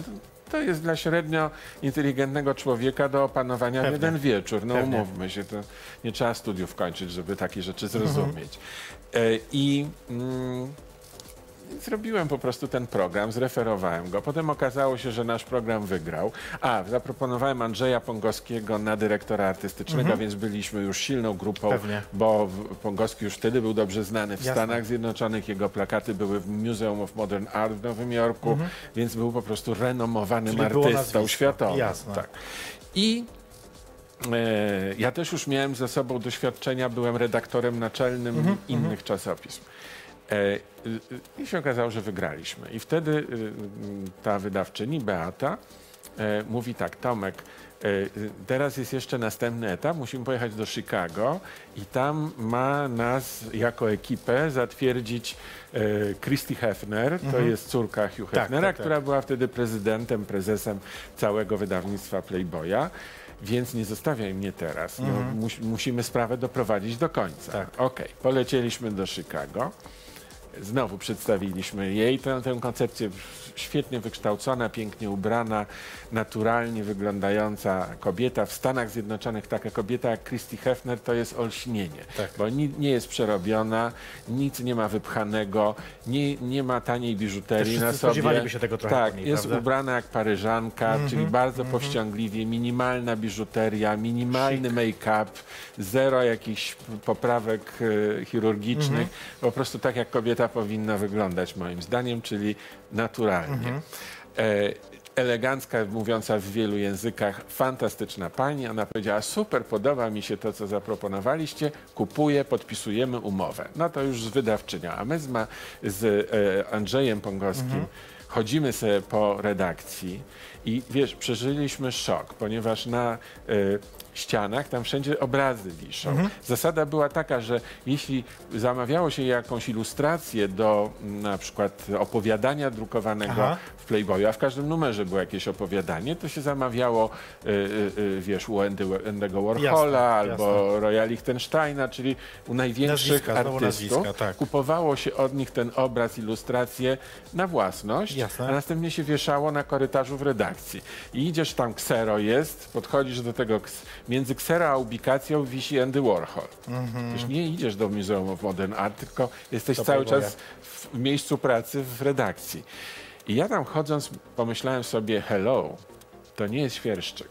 To- jest dla średnio inteligentnego człowieka do opanowania Pewnie. jeden wieczór. No Pewnie. umówmy się, to nie trzeba studiów kończyć, żeby takie rzeczy zrozumieć. E, I mm, zrobiłem po prostu ten program, zreferowałem go. Potem okazało się, że nasz program wygrał. A, zaproponowałem Andrzeja Pongowskiego na dyrektora artystycznego, więc byliśmy już silną grupą, Pewnie. bo Pongowski już wtedy był dobrze znany w Jasne. Stanach Zjednoczonych. Jego plakaty były w Museum of Modern Art w Nowym Jorku, więc był po prostu renomowanym Czyli artystą światowym. Jasne. Tak. I e, ja też już miałem ze sobą doświadczenia, byłem redaktorem naczelnym Mhm, innych czasopism. E, y, y, I się okazało, że wygraliśmy. I wtedy y, y, ta wydawczyni, Beata, e, mówi tak, Tomek, e, teraz jest jeszcze następny etap, musimy pojechać do Chicago i tam ma nas jako ekipę zatwierdzić e, Christy Hefner, to jest córka Hugh Mhm. Tak, Hefnera, tak, tak. która była wtedy prezydentem, prezesem całego wydawnictwa Playboya. Więc nie zostawiaj mnie teraz. No, mus, musimy sprawę doprowadzić do końca. Mhm. Tak. Okej, poleciliśmy do Chicago. Znowu przedstawiliśmy jej tę, tę koncepcję świetnie wykształcona, pięknie ubrana, naturalnie wyglądająca kobieta. W Stanach Zjednoczonych taka kobieta jak Christy Hefner to jest olśnienie, Tak. bo ni, nie jest przerobiona, nic nie ma wypchanego, nie, nie ma taniej biżuterii na sobie. spodziewaliby się tego trochę Tak, niej, jest prawda? ubrana jak paryżanka, czyli bardzo powściągliwie, minimalna biżuteria, minimalny make-up, zero jakichś poprawek e, chirurgicznych, po prostu tak jak kobieta powinna wyglądać moim zdaniem, czyli naturalnie. E, elegancka, mówiąca w wielu językach, fantastyczna pani. Ona powiedziała, super, podoba mi się to, co zaproponowaliście, kupuję, podpisujemy umowę. No to już z wydawczynią. A my z, ma, z e, Andrzejem Pongowskim chodzimy sobie po redakcji i wiesz, przeżyliśmy szok, ponieważ na e, ścianach tam wszędzie obrazy wiszą. Mhm. Zasada była taka, że jeśli zamawiało się jakąś ilustrację do na przykład opowiadania drukowanego Aha. w Playboyu, a w każdym numerze było jakieś opowiadanie, to się zamawiało, y, y, y, wiesz, u Andy, Andy'ego Warhola Jasne, albo Roya Lichtensteina, czyli u największych Nazwiska, artystów. nazwiska, tak. Kupowało się od nich ten obraz, ilustrację na własność, Jasne. a następnie się wieszało na korytarzu w redakcji. I idziesz tam, ksero jest, podchodzisz do tego, między ksero a ubikacją wisi Andy Warhol. Już nie idziesz do Museum of Modern Art, tylko jesteś Do cały Playboya. czas w miejscu pracy w redakcji. I ja tam chodząc pomyślałem sobie, hello, to nie jest świerszczyk.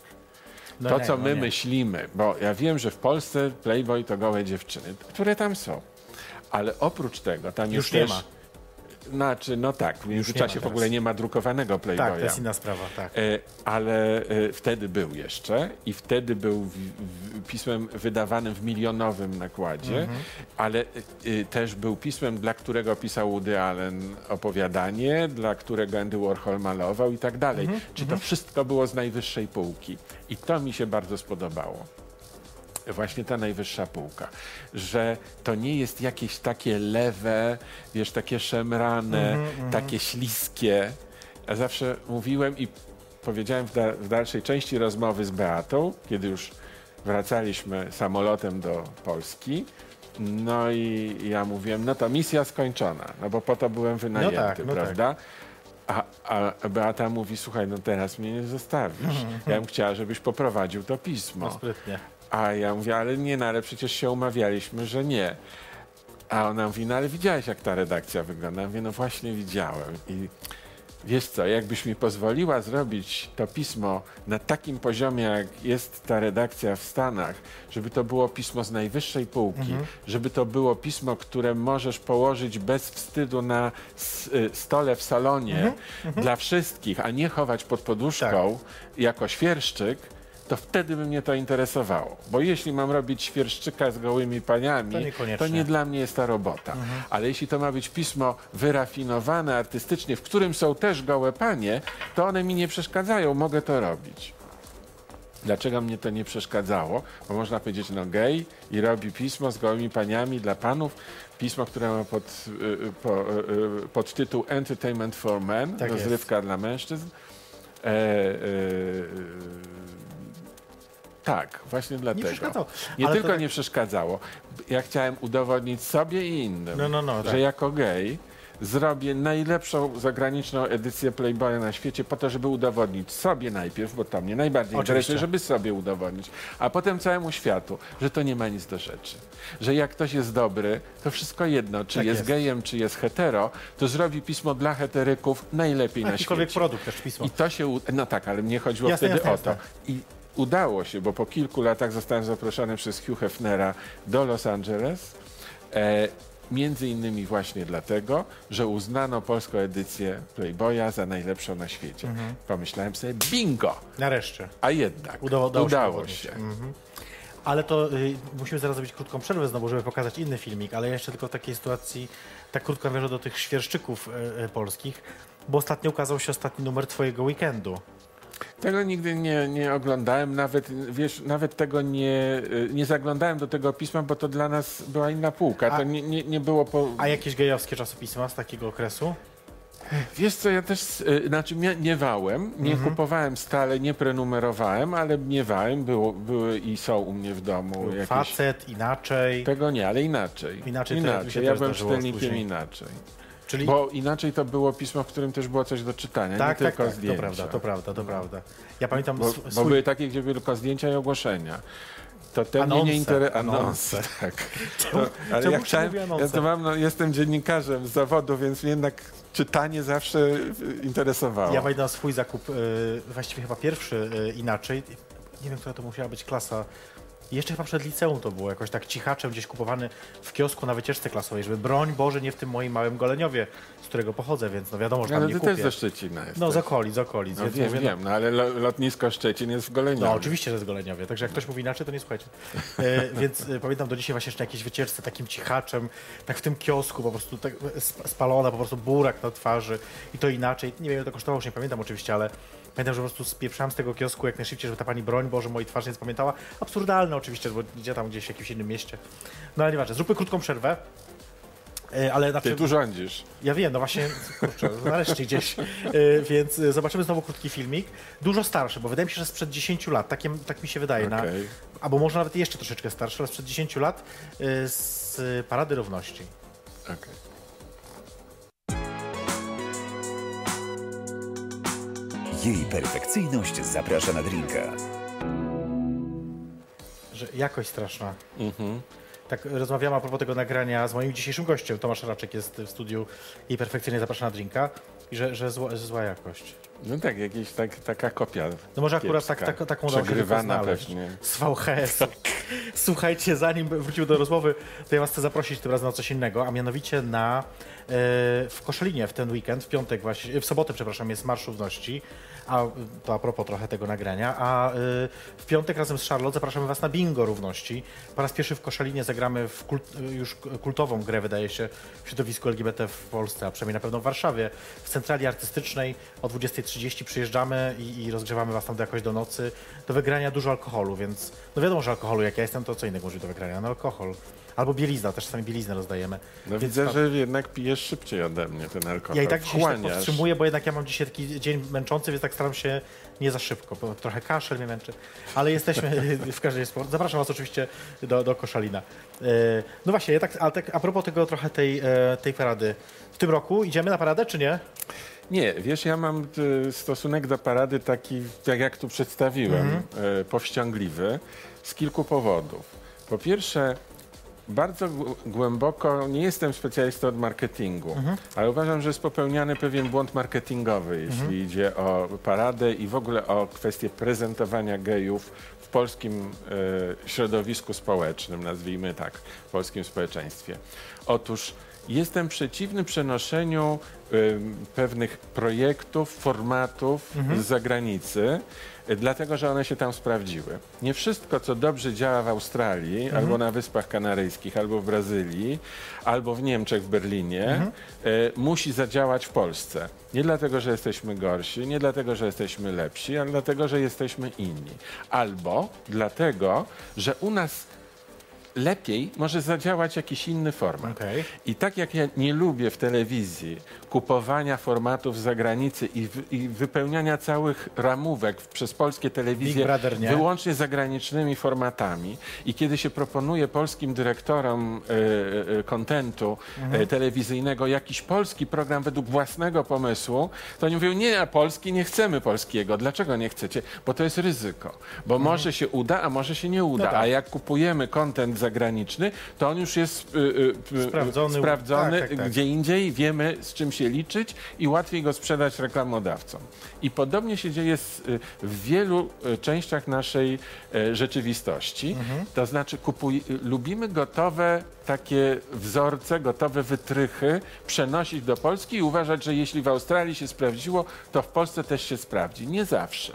No to, nie, co no my nie. myślimy, bo ja wiem, że w Polsce Playboy to gołe dziewczyny, które tam są. Ale oprócz tego, tam Już jest nie też... ma. Znaczy, no tak, w międzyczasie w ogóle nie ma drukowanego Playboya. Tak, to jest inna sprawa, tak. E, ale e, wtedy był jeszcze i wtedy był w, w, pismem wydawanym w milionowym nakładzie, Mhm. ale e, też był pismem, dla którego pisał Woody Allen opowiadanie, dla którego Andy Warhol malował i tak dalej. Mhm, Czyli to wszystko było z najwyższej półki i to mi się bardzo spodobało. Właśnie ta najwyższa półka, że to nie jest jakieś takie lewe, wiesz, takie szemrane, takie śliskie. Ja zawsze mówiłem i powiedziałem w, da, w dalszej części rozmowy z Beatą, kiedy już wracaliśmy samolotem do Polski, no i ja mówiłem, no to misja skończona, no bo po to byłem wynajęty, tak, no tak. prawda? A, a Beata mówi, słuchaj, no teraz mnie nie zostawisz. Ja bym chciała, żebyś poprowadził to pismo. No sprytnie. A ja mówię, ale nie, no ale przecież się umawialiśmy, że nie. A ona mówi, no ale widziałeś, jak ta redakcja wygląda? Ja mówię, no właśnie widziałem. I wiesz co, jakbyś mi pozwoliła zrobić to pismo na takim poziomie, jak jest ta redakcja w Stanach, żeby to było pismo z najwyższej półki, żeby to było pismo, które możesz położyć bez wstydu na y, stole w salonie dla wszystkich, a nie chować pod poduszką jako świerszczyk, to wtedy by mnie to interesowało. Bo jeśli mam robić świerszczyka z gołymi paniami, To to nie dla mnie jest ta robota. Ale jeśli to ma być pismo wyrafinowane artystycznie, w którym są też gołe panie, to one mi nie przeszkadzają, mogę to robić. Dlaczego mnie to nie przeszkadzało? Bo można powiedzieć, no gej i robi pismo z gołymi paniami dla panów. Pismo, które ma pod, y, y, po, y, pod tytuł Entertainment for Men, Tak jest. rozrywka dla mężczyzn. E, y, tak, właśnie dlatego. przeszkadzało. Nie Ale to tylko tak- nie przeszkadzało. Ja chciałem udowodnić sobie i innym, No, no, no, że tak. jako gej zrobię najlepszą zagraniczną edycję Playboya na świecie po to, żeby udowodnić sobie najpierw, bo to mnie najbardziej Oczywiście. interesuje, żeby sobie udowodnić, a potem całemu światu, że to nie ma nic do rzeczy. Że jak ktoś jest dobry, to wszystko jedno, czy Tak jest, jest. gejem, czy jest hetero, to zrobi pismo dla heteryków najlepiej na świecie. produkt też pismo. I to się. No tak, ale mnie chodziło Jasne, wtedy jasne, o to. I udało się, bo po kilku latach zostałem zaproszony przez Hugh Hefnera do Los Angeles. E, między innymi właśnie dlatego, że uznano polską edycję Playboya za najlepszą na świecie. Mhm. Pomyślałem sobie, bingo! Nareszcie. A jednak Udało, udało, udało udowodnić. się. Mhm. Ale to y, musimy zaraz zrobić krótką przerwę znowu, żeby pokazać inny filmik, ale ja jeszcze tylko w takiej sytuacji tak krótko nawiążę do tych świerszczyków y, y, polskich, bo ostatnio ukazał się ostatni numer twojego weekendu. Tego nigdy nie, nie oglądałem, nawet, wiesz, nawet tego nie, y, nie zaglądałem do tego pisma, bo to dla nas była inna półka. A- To nie, nie, nie było po, A jakieś gejowskie czasopisma z takiego okresu? Wiesz co, ja też, y, znaczy miewałem, nie Mhm. kupowałem stale, nie prenumerowałem, ale miewałem, było, były i są u mnie w domu jakieś... Facet, inaczej. Tego nie, ale inaczej. Inaczej się ja byłem czytelnikiem inaczej. Czyli Bo inaczej to było pismo, w którym też było coś do czytania, tak, nie tak, tylko tak, to zdjęcia. prawda, to prawda, to prawda. Ja pamiętam Bo, sw- bo swój... były takie, gdzie były tylko zdjęcia i ogłoszenia. To te mnie Anonse, nie interesuje. anonse. tak. To, ale czemu ja chciałem, ja to mam, no, jestem dziennikarzem z zawodu, więc mnie jednak czytanie zawsze y, interesowało. Ja pamiętam swój zakup, y, właściwie chyba pierwszy y, inaczej. Nie wiem, która to musiała być klasa. Jeszcze chyba przed liceum to było, jakoś tak cichaczem gdzieś kupowany w kiosku na wycieczce klasowej, żeby broń Boże nie w tym moim małym Goleniowie, z którego pochodzę, więc no wiadomo, że tam ale nie ty kupię. też ze Szczecina jesteś. No z okolic, z okolic. No więc wiem, mówię, wiem, no ale lo, lotnisko Szczecin jest w Goleniu. No oczywiście, że jest Goleniowie, także jak ktoś mówi inaczej, to nie słuchajcie. E, więc e, pamiętam do dzisiaj właśnie jeszcze na jakiejś wycieczce takim cichaczem, tak w tym kiosku po prostu tak sp- spalona, po prostu burak na twarzy i to inaczej. Nie wiem, ile to kosztowało, już nie pamiętam oczywiście, ale pamiętam, że po prostu spieprzałem z tego kiosku jak najszybciej, żeby ta pani broń Boże mojej twarzy nie zapamiętała. Absurdalne oczywiście, bo gdzie tam gdzieś w jakimś innym mieście. No ale nieważne, zróbmy krótką przerwę. E, Ale na Ty tu rządzisz. Ja wiem, no właśnie, kurczę, nareszcie gdzieś. E, więc zobaczymy znowu krótki filmik. Dużo starszy, bo wydaje mi się, że sprzed 10 lat, takie, tak mi się wydaje. Na, Okej. albo może nawet jeszcze troszeczkę starszy, ale sprzed 10 lat e, z Parady Równości. Okej. Jej perfekcyjność zaprasza na drinka. Że jakość straszna. Mhm. Tak rozmawiamy a propos tego nagrania z moim dzisiejszym gościem. Tomasz Raczek jest w studiu i perfekcyjnie zaprasza na drinka. I że, że zła, zła jakość. No tak, jakieś tak, taka kopia. No może akurat tak, tak, taką udało się znaleźć. pewnie. Z VHS. Słuchajcie, zanim wrócimy do rozmowy, to ja was chcę zaprosić tym razem na coś innego, a mianowicie na e, w Koszalinie w ten weekend, w piątek właśnie, w sobotę, przepraszam, jest Marsz Równości, a to a propos trochę tego nagrania, a e, w piątek razem z Charlotte zapraszamy was na bingo równości. Po raz pierwszy w Koszalinie zagramy w kult, już kultową grę, wydaje się, w środowisku LGBT w Polsce, a przynajmniej na pewno w Warszawie, w Centrali Artystycznej o 23 22.30 przyjeżdżamy i, i rozgrzewamy was tam do jakoś do nocy. Do wygrania dużo alkoholu, więc no wiadomo, że alkoholu, jak ja jestem, to co innego może do wygrania? No alkohol. Albo bielizna, też czasami bieliznę rozdajemy. No Więc widzę, tak. że jednak pijesz szybciej ode mnie ten alkohol. Ja i tak dzisiaj się tak Wchłaniasz. powstrzymuję, bo jednak ja mam dzisiaj taki dzień męczący, więc tak staram się nie za szybko, bo trochę kaszel mnie męczy. Ale jesteśmy w każdym sport. Zapraszam was oczywiście do, do Koszalina. E, No właśnie, ja tak, ale tak a propos tego trochę tej, e, tej parady. W tym roku idziemy na paradę, czy nie? Nie, wiesz, ja mam y, stosunek do parady taki, tak jak tu przedstawiłem, Mhm. y, powściągliwy, z kilku powodów. Po pierwsze, bardzo gł- głęboko, nie jestem specjalistą od marketingu, Mhm. ale uważam, że jest popełniany pewien błąd marketingowy, jeśli Mhm. idzie o paradę i w ogóle o kwestię prezentowania gejów w polskim y, środowisku społecznym, nazwijmy tak, w polskim społeczeństwie. Otóż jestem przeciwny przenoszeniu y, pewnych projektów, formatów z zagranicy, y, dlatego że one się tam sprawdziły. Nie wszystko, co dobrze działa w Australii, albo na Wyspach Kanaryjskich, albo w Brazylii, albo w Niemczech, w Berlinie, y, musi zadziałać w Polsce. Nie dlatego, że jesteśmy gorsi, nie dlatego, że jesteśmy lepsi, ale dlatego, że jesteśmy inni. Albo dlatego, że u nas lepiej może zadziałać jakiś inny format. Okej. I tak jak ja nie lubię w telewizji kupowania formatów z zagranicy i, w, i wypełniania całych ramówek przez polskie telewizje Brother, nie? wyłącznie zagranicznymi formatami i kiedy się proponuje polskim dyrektorom e, e, kontentu Mhm. e, telewizyjnego jakiś polski program według własnego pomysłu, to oni mówią, nie, a polski nie chcemy polskiego. Dlaczego nie chcecie? Bo to jest ryzyko. Bo może się uda, a może się nie uda. Mhm. No tak. A jak kupujemy kontent zagraniczny, to on już jest y, y, y, Sprawdzony. sprawdzony Tak, tak, tak. gdzie indziej, wiemy z czym się liczyć i łatwiej go sprzedać reklamodawcom. I podobnie się dzieje z, w wielu częściach naszej rzeczywistości. Mhm. To znaczy kupuj, lubimy gotowe takie wzorce, gotowe wytrychy przenosić do Polski i uważać, że jeśli w Australii się sprawdziło, to w Polsce też się sprawdzi. Nie zawsze.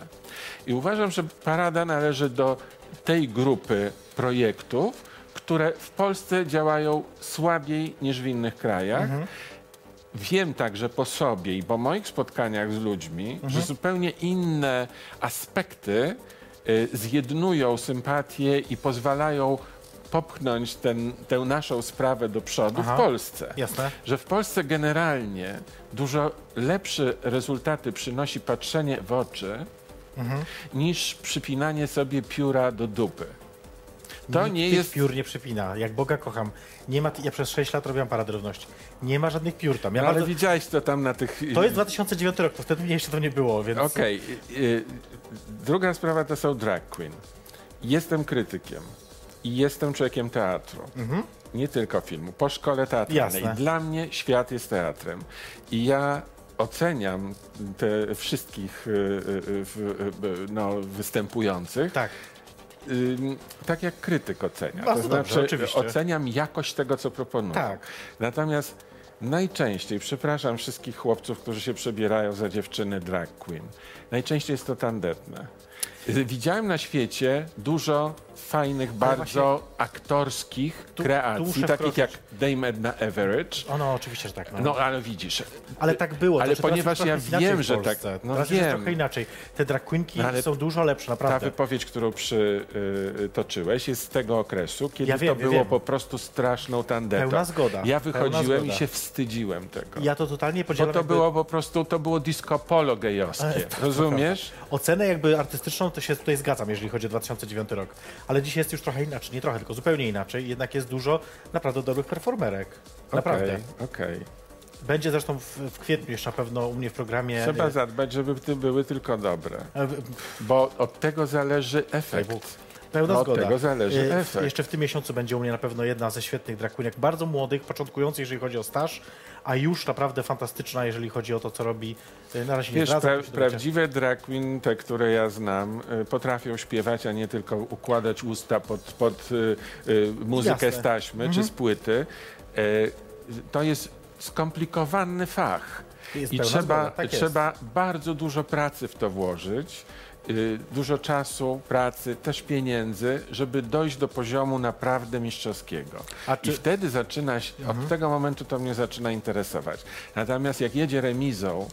I uważam, że parada należy do tej grupy projektów, które w Polsce działają słabiej niż w innych krajach. Wiem także po sobie i po moich spotkaniach z ludźmi, że zupełnie inne aspekty y, zjednują sympatię i pozwalają popchnąć ten, tę naszą sprawę do przodu Aha. w Polsce. Jasne. Że w Polsce generalnie dużo lepsze rezultaty przynosi patrzenie w oczy niż przypinanie sobie pióra do dupy. To Nikt nie jest piór nie przypina. Jak Boga kocham. Nie ma, ja przez 6 lat robiłam paradę równości. Nie ma żadnych piór tam. Ja No, ale bardzo, widziałeś to tam na tych... to jest 2009 rok, to wtedy mnie jeszcze to nie było, więc... Okej. y, y, Druga sprawa to są drag queen. Jestem krytykiem i jestem człowiekiem teatru. Nie tylko filmu, po szkole teatralnej. Jasne. Dla mnie świat jest teatrem. I ja oceniam te wszystkich y, y, y, y, no, występujących Tak. Tak jak krytyk ocenia. Bardzo to dobrze, znaczy oczywiście. oceniam jakość tego, co proponują. Tak. Natomiast najczęściej, przepraszam wszystkich chłopców, którzy się przebierają za dziewczyny drag queen, najczęściej jest to tandetne. Widziałem na świecie dużo fajnych, bardzo aktorskich tu kreacji, muszę takich jak Dame Edna Everage. O, no, oczywiście, że tak. No. No ale widzisz, Ale tak było. Ale teraz ponieważ ja wiem, że tak- no teraz już jest wiem. trochę inaczej. Te drag queenki No są dużo lepsze, Ta naprawdę. wypowiedź, którą przytoczyłeś, jest z tego okresu, kiedy Ja wiem, to było wiem. po prostu straszną tandetą. Pełna zgoda, Ja wychodziłem i zgoda. się wstydziłem tego. Ja to totalnie Bo podzielam. to jakby- było po prostu, to było disco polo gejowskie. E, Rozumiesz? Ocenę jakby artystyczną to się tutaj zgadzam, jeżeli chodzi o 2009 rok. Ale dzisiaj jest już trochę inaczej, nie trochę, tylko zupełnie inaczej. Jednak jest dużo naprawdę dobrych performerek. Naprawdę. Okej, okej. Będzie zresztą w, w kwietniu jeszcze na pewno u mnie w programie. Trzeba e, zadbać, żeby ty były tylko dobre. e, w- Bo od tego zależy efekt. Pełna No, od zgoda. tego zależy E, efekt. Jeszcze w tym miesiącu będzie u mnie na pewno jedna ze świetnych drag queenek, bardzo młodych, początkujących, jeżeli chodzi o staż, a już naprawdę fantastyczna, jeżeli chodzi o to, co robi. E, Na razie nie Wiesz, pra, prawdziwe drag queen, te, które ja znam, y, potrafią śpiewać, a nie tylko układać usta pod, pod y, y, muzykę Jasne. z taśmy czy z płyty. Y, to jest skomplikowany fach. I trzeba, tak trzeba bardzo dużo pracy w to włożyć. Y, Dużo czasu, pracy, też pieniędzy, żeby dojść do poziomu naprawdę mistrzowskiego. A czy- Mhm. I wtedy zaczyna się, od tego momentu to mnie zaczyna interesować. Natomiast jak jedzie remizą,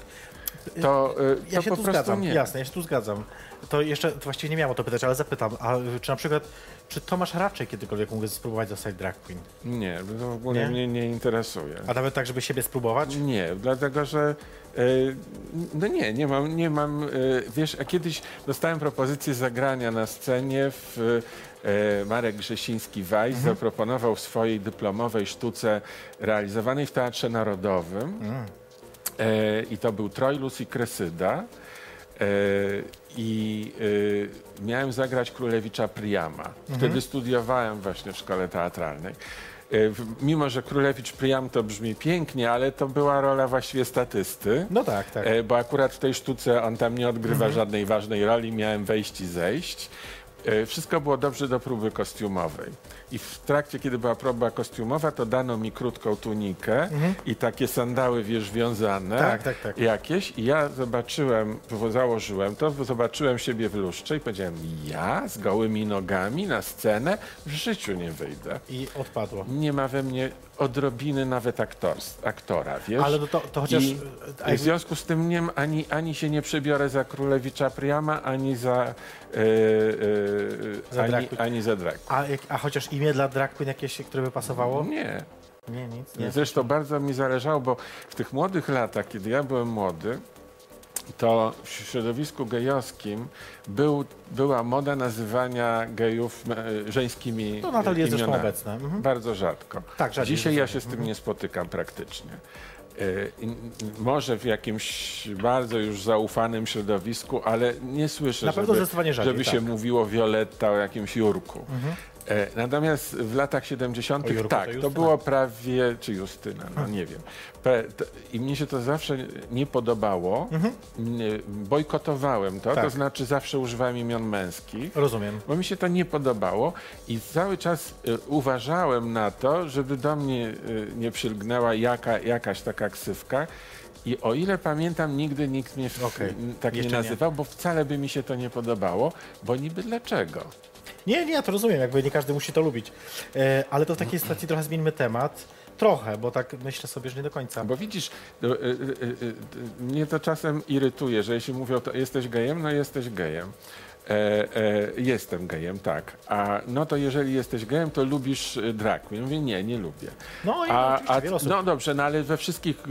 to, y, Ja to się po tu prostu zgadzam, nie. jasne, ja się tu zgadzam. To jeszcze, to właściwie nie miałem o to pytać, ale zapytam, a czy na przykład, czy Tomasz raczej kiedykolwiek mógł spróbować zostać drag queen? Nie, to w ogóle Nie? mnie nie interesuje. A nawet tak, żeby siebie spróbować? Nie, dlatego że y, no nie, nie mam, nie mam, y, wiesz, a kiedyś dostałem propozycję zagrania na scenie w Marek Grzesiński-Weiss zaproponował w swojej dyplomowej sztuce realizowanej w Teatrze Narodowym E, i to był Trojlus i Kresyda. E, I e, miałem zagrać Królewicza Priama. Wtedy studiowałem właśnie w szkole teatralnej. E, mimo, że Królewicz Priam to brzmi pięknie, ale to była rola właściwie statysty. No tak, tak. E, bo akurat w tej sztuce on tam nie odgrywa Mhm. żadnej ważnej roli, miałem wejść i zejść. E, Wszystko było dobrze do próby kostiumowej. I w trakcie, kiedy była próba kostiumowa, to dano mi krótką tunikę i takie sandały, wiesz, wiązane. Mhm. Tak, tak, tak. Jakieś. I ja zobaczyłem, założyłem to, zobaczyłem siebie w lustrze i powiedziałem, ja z gołymi nogami na scenę w życiu nie wyjdę. I odpadło. Nie ma we mnie odrobiny nawet aktors, aktora, wiesz? Ale to, to chociaż... I a w jakby- związku z tym nie, ani, ani się nie przebiorę za Królewicza Priama, ani za, e, e, Za ani, ani za drag. A, a chociaż imię dla drag queen jakieś, które by pasowało? Nie. Nie, nic, nie. Zresztą bardzo mi zależało, bo w tych młodych latach, kiedy ja byłem młody, to w środowisku gejowskim był, była moda nazywania gejów e, żeńskimi To nadal jest zresztą imionami. obecne. Mhm. Bardzo rzadko. Tak, rzadziej Dzisiaj ja się z tym nie spotykam praktycznie. Y, i- i- Może w jakimś bardzo już zaufanym środowisku, ale nie słyszę, Na pewno żeby, zdecydowanie rzadziej, żeby tak. się mówiło Violetta o jakimś Jurku. E, Natomiast w latach 70. O Jurku to tak, to Justyna. było prawie, czy Justyna, no nie wiem. Pe, to, I mnie się to zawsze nie podobało. Nie, bojkotowałem to, to Tak. znaczy zawsze używałem imion męskich Rozumiem. bo mi się to nie podobało i cały czas y, uważałem na to, żeby do mnie y, nie przylgnęła jaka, jakaś taka ksywka. I o ile pamiętam, nigdy nikt mnie w, Okej. n- tak nie Jeszcze nie. nazywał, bo wcale by mi się to nie podobało, bo niby dlaczego? Nie, nie, ja to rozumiem, jakby nie każdy musi to lubić. E, ale to w takiej sytuacji trochę zmieńmy temat. Trochę, bo tak myślę sobie, że nie do końca. Bo widzisz, y, y, y, mnie to czasem irytuje, że jeśli mówią, to jesteś gejem, no jesteś gejem. E, e, jestem gejem, tak. A no to jeżeli jesteś gejem, to lubisz y, drag queen. Mówię, nie, nie lubię. No i A, oczywiście a, no dobrze, no ale we wszystkich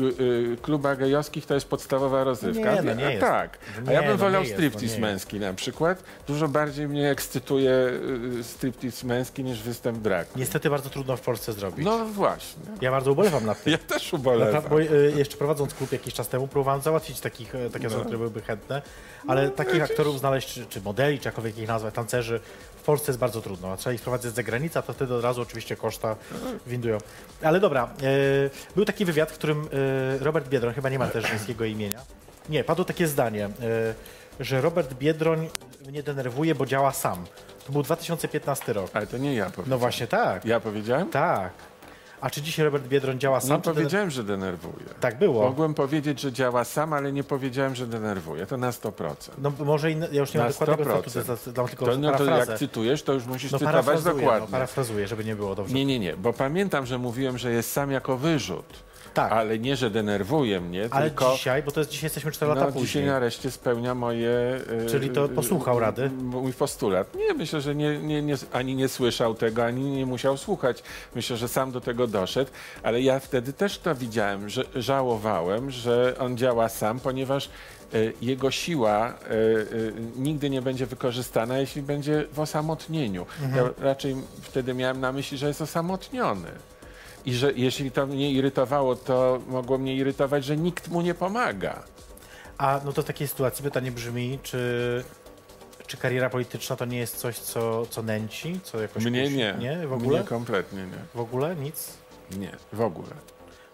klubach gejowskich to jest podstawowa rozrywka. Nie, no A nie jest. Tak. A ja bym no wolał striptease no męski na przykład. Dużo bardziej mnie ekscytuje striptease męski niż występ drag. queen. Niestety bardzo trudno w Polsce zrobić. No właśnie. Ja bardzo ubolewam nad tym. Ja też ubolewam. Bo jeszcze prowadząc klub jakiś czas temu, próbowałem załatwić takich, e, takie osoby, które byłyby chętne, ale takich aktorów znaleźć, czy, czy modeli, czy jakkolwiek ich nazwać, tancerzy, w Polsce jest bardzo trudno. A Trzeba ich sprowadzać z zagranicy, a to wtedy od razu oczywiście koszta windują. Ale dobra, e, był taki wywiad, w którym e, Robert Biedroń, chyba nie ma też żeńskiego imienia, nie, padło takie zdanie, e, że Robert Biedroń mnie denerwuje, bo działa sam. To był 2015 rok. Ale to nie ja powiedziałem. No właśnie tak, Ja powiedziałem? tak. A czy dzisiaj Robert Biedroń działa sam? Nie czy dener- powiedziałem, że denerwuje. Tak było. Mogłem powiedzieć, że działa sam, ale nie powiedziałem, że denerwuje. To na 100%. No może inne, ja już nie mam Na dokładnego 100%. statusu, dam tylko To, no, to jak cytujesz, to już musisz no cytować no, dokładnie. parafrazuję, żeby nie było dobrze. Nie, nie, nie, bo pamiętam, że mówiłem, że jest sam jako wyrzut. Tak. Ale nie, że denerwuje mnie, Ale tylko dzisiaj, bo to jest dzisiaj jesteśmy 4 lata no, później. dzisiaj nareszcie spełnia moje... e, Czyli to posłuchał rady? Mój postulat. Nie, myślę, że nie, nie, nie, ani nie słyszał tego, ani nie musiał słuchać. Myślę, że sam do tego doszedł, ale ja wtedy też to widziałem, że żałowałem, że on działa sam, ponieważ e, jego siła e, e, nigdy nie będzie wykorzystana, jeśli będzie w osamotnieniu. Mhm. Ja raczej wtedy miałem na myśli, że jest osamotniony. I że jeśli to mnie irytowało, to mogło mnie irytować, że nikt mu nie pomaga. A no to w takiej sytuacji pytanie brzmi, czy, czy kariera polityczna to nie jest coś, co, co nęci? Co jakoś Mnie nie. Nie? W ogóle? Mnie kompletnie nie. W ogóle? Nic? Nie, w ogóle.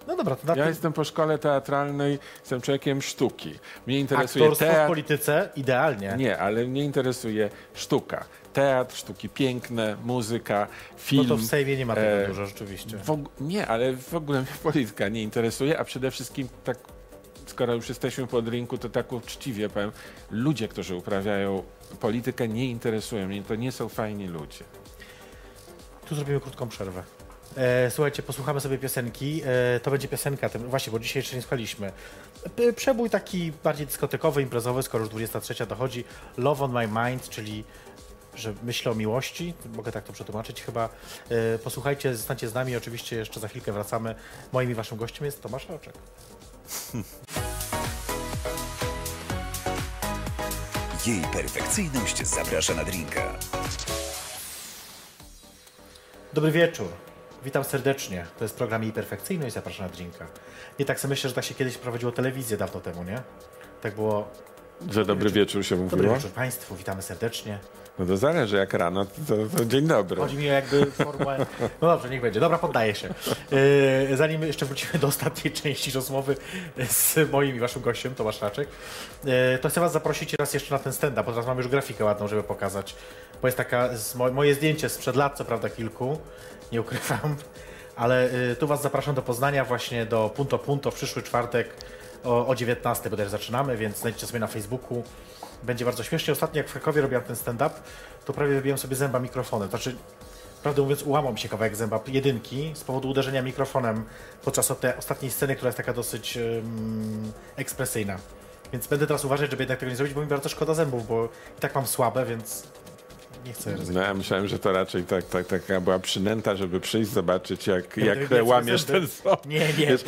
No dobra, to na Ja tym jestem po szkole teatralnej, jestem człowiekiem sztuki. Mnie interesuje aktorstwo w teatr. polityce idealnie. Nie, ale mnie interesuje sztuka. Teatr, sztuki piękne, muzyka, film. No to w Sejmie nie ma tego e, dużo rzeczywiście. W nie, ale w ogóle mnie polityka nie interesuje, a przede wszystkim tak, skoro już jesteśmy pod rynku, to tak uczciwie powiem, ludzie, którzy uprawiają politykę nie interesują mnie, to nie są fajni ludzie. Tu zrobimy krótką przerwę. E, słuchajcie, posłuchamy sobie piosenki. E, to będzie piosenka, właśnie, bo dzisiaj jeszcze nie słuchaliśmy. Przebój taki bardziej dyskotekowy, imprezowy, skoro już 23 dochodzi. Love on my mind, czyli że myślę o miłości, mogę tak to przetłumaczyć chyba. E, posłuchajcie, zostańcie z nami, oczywiście jeszcze za chwilkę wracamy. Moim i waszym gościem jest Tomasz Roczek. Jej perfekcyjność zaprasza na drinka. Dobry wieczór. Witam serdecznie. To jest program Jej Perfekcyjność, zapraszam na drinka. Nie tak sobie myślę, że tak się kiedyś prowadziło telewizję dawno temu, nie? Tak było. Że dobry wieczór się Dobry mówiło? wieczór Państwu, witamy serdecznie. No to zależy, jak rano, to, to, to dzień dobry. Chodzi mi o jakby formułę. No dobrze, niech będzie. Dobra, poddaję się. Yy, zanim jeszcze wrócimy do ostatniej części rozmowy z moim i waszym gościem, Tomasz Raczek, yy, to chcę was zaprosić raz jeszcze na ten stand-up, bo teraz mam już grafikę ładną, żeby pokazać. Bo jest taka moje zdjęcie sprzed lat, co prawda kilku, nie ukrywam, ale yy, tu was zapraszam do Poznania właśnie do Punto Punto w przyszły czwartek o, o 19 bodaj zaczynamy, więc znajdziecie sobie na Facebooku. Będzie bardzo śmiesznie. Ostatnio jak w Krakowie robiłem ten stand-up, to prawie wybiłem sobie zęba mikrofonem. Znaczy, prawdę mówiąc, ułamał mi się kawałek zęba jedynki z powodu uderzenia mikrofonem podczas tej ostatniej sceny, która jest taka dosyć um, ekspresyjna. Więc będę teraz uważać, żeby jednak tego nie zrobić, bo mi bardzo szkoda zębów, bo i tak mam słabe, więc nie chcę ryzykować. No, ja myślałem, że to raczej tak, tak, taka była przynęta, żeby przyjść, zobaczyć, jak, Ja jak łamiesz ten sąd. Nie, nie. Wiesz,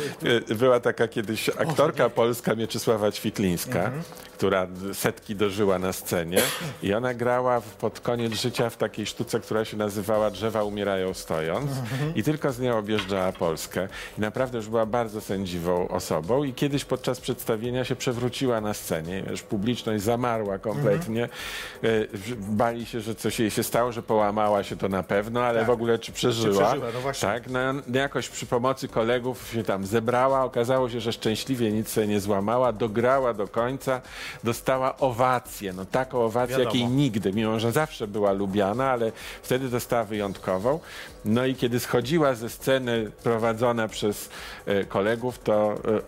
y, Była taka kiedyś aktorka polska Mieczysława Ćwiklińska, Mhm. która setki dożyła na scenie i ona grała pod koniec życia w takiej sztuce, która się nazywała Drzewa umierają stojąc Mhm. i tylko z nią objeżdżała Polskę. I naprawdę już była bardzo sędziwą osobą i kiedyś podczas przedstawienia się przewróciła na scenie. Wiesz, publiczność zamarła kompletnie. Mhm. Y, Bali się, że coś jej się stało, że połamała się to na pewno, ale Tak. w ogóle czy przeżyła. przeżyła, no właśnie. Tak, no, jakoś przy pomocy kolegów się tam zebrała. Okazało się, że szczęśliwie nic sobie nie złamała, dograła do końca, dostała owację. No taką owację, Wiadomo. jakiej nigdy, mimo że zawsze była lubiana, ale wtedy dostała wyjątkową. No i kiedy schodziła ze sceny prowadzona przez e, kolegów, to e, e,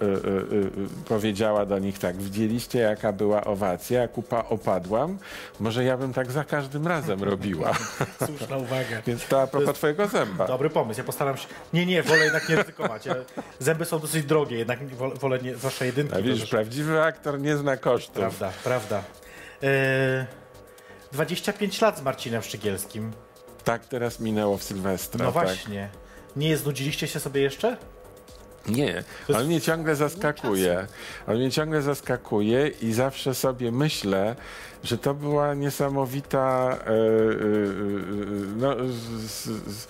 powiedziała do nich tak, widzieliście jaka była owacja, jak upa opadłam? Może ja bym tak za każdym razem robiła. Słuszna uwaga. Więc to a propos jest- twojego zęba. Dobry pomysł, ja postaram się. Nie, nie, wolę jednak nie ryzykować. Zęby są dosyć drogie, jednak wolę, nie, zwłaszcza jedynki. A to widzisz, prawdziwy aktor nie zna kosztów. Prawda, prawda. E, 25 lat z Marcinem Szczygielskim. Tak teraz minęło w Sylwestra. No tak. właśnie. Nie znudziliście się sobie jeszcze? Nie, on mnie ciągle zaskakuje. On mnie ciągle zaskakuje i zawsze sobie myślę, że to była niesamowita. E, e, no, z, z,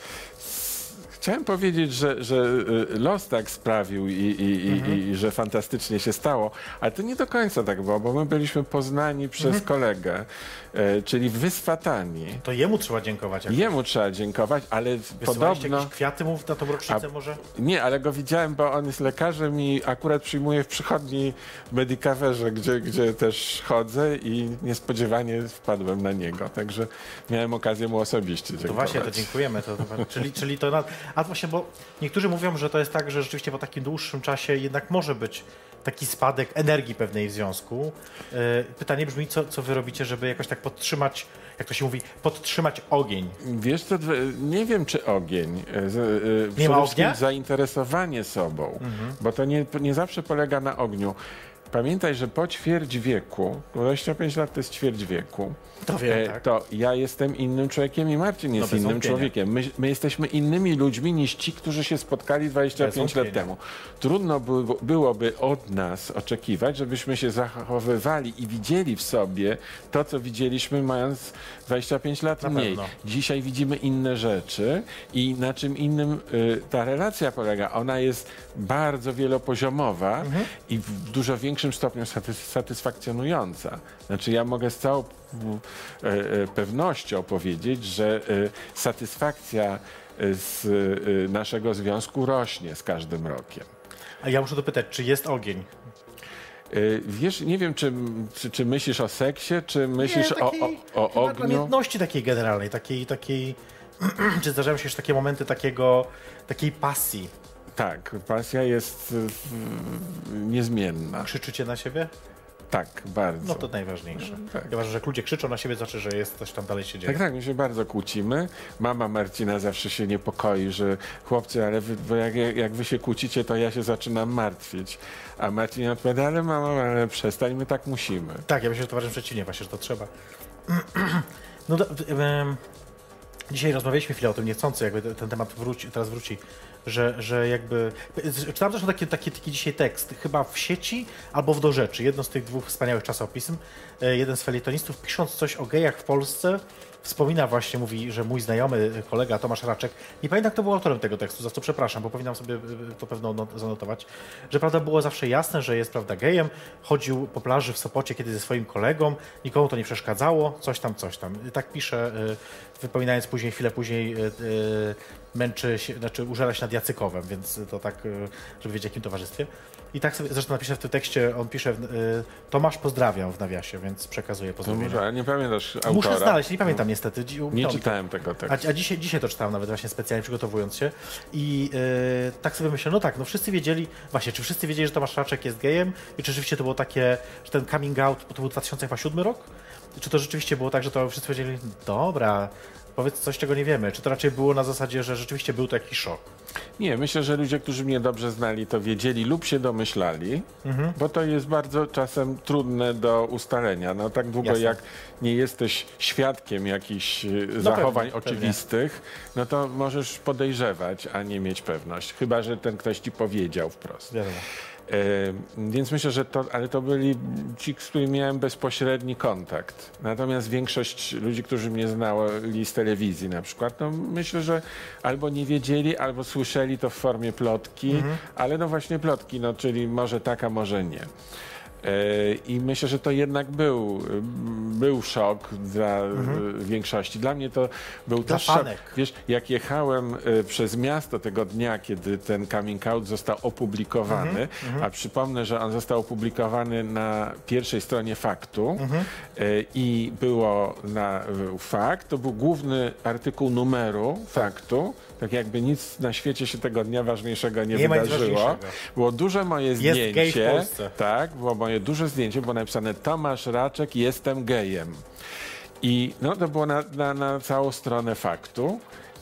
Chciałem powiedzieć, że, że los tak sprawił i, i, i, i że fantastycznie się stało, ale to nie do końca tak było, bo my byliśmy poznani przez kolegę, e, czyli wyswatani. To jemu trzeba dziękować. Jak Jemu trzeba dziękować, ale podobno... jakieś kwiaty mu na tą rocznicę A- może? Nie, ale go widziałem, bo on jest lekarzem i akurat przyjmuje w przychodni Medicaverze, gdzie, gdzie też chodzę i niespodziewanie wpadłem na niego. Także miałem okazję mu osobiście To dziękować. właśnie, to dziękujemy. To, to, czyli, czyli to na, a właśnie, bo niektórzy mówią, że to jest tak, że rzeczywiście po takim dłuższym czasie jednak może być taki spadek energii pewnej w związku. E, Pytanie brzmi, co, co wy robicie, żeby jakoś tak podtrzymać, jak to się mówi, podtrzymać ogień. Wiesz co, dw- nie wiem czy ogień. e, z- e, Nie ma ognia? zainteresowanie sobą, bo to nie, nie zawsze polega na ogniu. Pamiętaj, że po ćwierć wieku, 25 lat to jest ćwierć wieku, To wiem, e, tak. to ja jestem innym człowiekiem i Marcin jest bez innym wątpienia. człowiekiem. My, my jesteśmy innymi ludźmi niż ci, którzy się spotkali 25 lat temu. Trudno by, byłoby od nas oczekiwać, żebyśmy się zachowywali i widzieli w sobie to, co widzieliśmy mając 25 lat Na mniej. pewno. Dzisiaj widzimy inne rzeczy i na czym innym y, ta relacja polega. Ona jest bardzo wielopoziomowa Mhm. i w dużo większym stopniu satys- satysfakcjonująca. Znaczy ja mogę z całą e, e, pewnością powiedzieć, że e, satysfakcja z naszego związku rośnie z każdym rokiem. A ja muszę dopytać, czy jest ogień? Wiesz, nie wiem, czy, czy, czy myślisz o seksie, czy myślisz Nie, o, takiej- o, o chyba ogniu? takiej generalnej, takiej, takiej czy zdarzają się już takie momenty takiego, takiej pasji? Tak, pasja jest y, y, niezmienna. Krzyczycie na siebie? Tak, bardzo. No to najważniejsze. tak. Ja uważam, że jak ludzie krzyczą na siebie, to znaczy, że jest coś tam dalej się dzieje. Tak, tak, my się bardzo kłócimy. Mama Marcina zawsze się niepokoi, że chłopcy, ale wy, jak, jak wy się kłócicie, to ja się zaczynam martwić. A Marcin odpowiada, ale mama, ale przestań, my tak musimy. Tak, ja myślę, że to uważam przeciwnie, właśnie, że to trzeba. No, do, em, dzisiaj rozmawialiśmy chwilę o tym niechcący, jakby ten temat wróci, teraz wróci, że, że jakby... Czytałem zresztą taki, taki, taki dzisiaj tekst, chyba w sieci albo w Do Rzeczy, jedno z tych dwóch wspaniałych czasopism. E, Jeden z felietonistów, pisząc coś o gejach w Polsce, wspomina właśnie, mówi, że mój znajomy kolega Tomasz Raczek, nie pamiętam kto był autorem tego tekstu, za co przepraszam, bo powinnam sobie y, to pewno not- zanotować, że prawda było zawsze jasne, że jest prawda gejem, chodził po plaży w Sopocie kiedy ze swoim kolegą, nikomu to nie przeszkadzało, coś tam, coś tam. Tak pisze, wypominając później, chwilę później męczy się, znaczy użera się nad Jacykowem, więc to tak, y, żeby wiedzieć w jakim towarzystwie. I tak sobie, zresztą napisze w tym tekście, on pisze, y, Tomasz pozdrawiam w nawiasie, więc przekazuję To pozdrowienia. może, nie pamiętasz autora? Muszę znaleźć, nie pamiętam niestety. Dzi- Nie czytałem tego A, tekstu. a dzisiaj, dzisiaj to czytałem nawet właśnie specjalnie przygotowując się i yy, tak sobie myślę, no tak, no wszyscy wiedzieli, właśnie, czy wszyscy wiedzieli, że Tomasz Raczek jest gejem i czy rzeczywiście to było takie, że ten coming out, bo to był 2007 rok? Czy to rzeczywiście było tak, że to wszyscy powiedzieli, dobra, powiedz coś, czego nie wiemy? Czy to raczej było na zasadzie, że rzeczywiście był to jakiś szok? Nie, myślę, że ludzie, którzy mnie dobrze znali, to wiedzieli lub się domyślali, Mhm. bo to jest bardzo czasem trudne do ustalenia. No tak długo Jasne. jak nie jesteś świadkiem jakichś y, zachowań pewnie, pewnie. oczywistych, no to możesz podejrzewać, a nie mieć pewność. Chyba, że ten ktoś ci powiedział wprost. Wiadomo. Więc myślę, że to, ale to byli ci, z którymi miałem bezpośredni kontakt. Natomiast większość ludzi, którzy mnie znali z telewizji na przykład, no myślę, że albo nie wiedzieli, albo słyszeli to w formie plotki, ale no właśnie plotki, no czyli może tak, a może nie. E, I myślę, że to jednak był, był szok dla e, większości. Dla mnie to był Dla też szok. fanek. Wiesz, jak jechałem e, przez miasto tego dnia, kiedy ten coming out został opublikowany, a przypomnę, że on został opublikowany na pierwszej stronie faktu e, i było na fakt, to był główny artykuł numeru faktu, tak jakby nic na świecie się tego dnia ważniejszego nie, Nie wydarzyło. Było duże moje zdjęcie. Tak, było moje duże zdjęcie, było napisane Tomasz Raczek, jestem gejem. I no, to było na, na, na całą stronę faktu.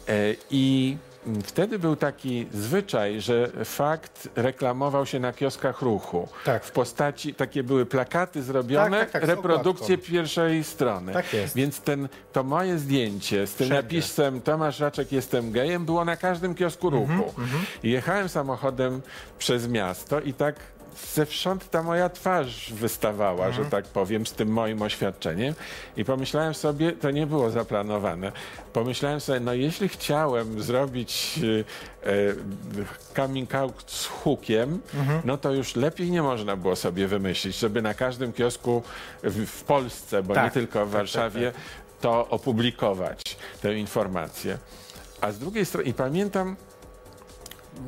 E, I wtedy był taki zwyczaj, że fakt reklamował się na kioskach ruchu. Tak. W postaci, takie były plakaty zrobione, Tak, tak, tak, reprodukcje pierwszej strony. Tak jest. Więc ten, to moje zdjęcie z tym Wszędzie. napisem Tomasz Raczek, jestem gejem, było na każdym kiosku Mhm, ruchu. I jechałem samochodem przez miasto i tak zewsząd ta moja twarz wystawała, Mhm. że tak powiem, z tym moim oświadczeniem. I pomyślałem sobie, to nie było zaplanowane. Pomyślałem sobie, no jeśli chciałem zrobić e, e, coming out z hukiem, Mhm. no to już lepiej nie można było sobie wymyślić, żeby na każdym kiosku w, w Polsce, bo nie Tak, tylko w tak, Warszawie, to opublikować tę informację. A z drugiej strony, i pamiętam,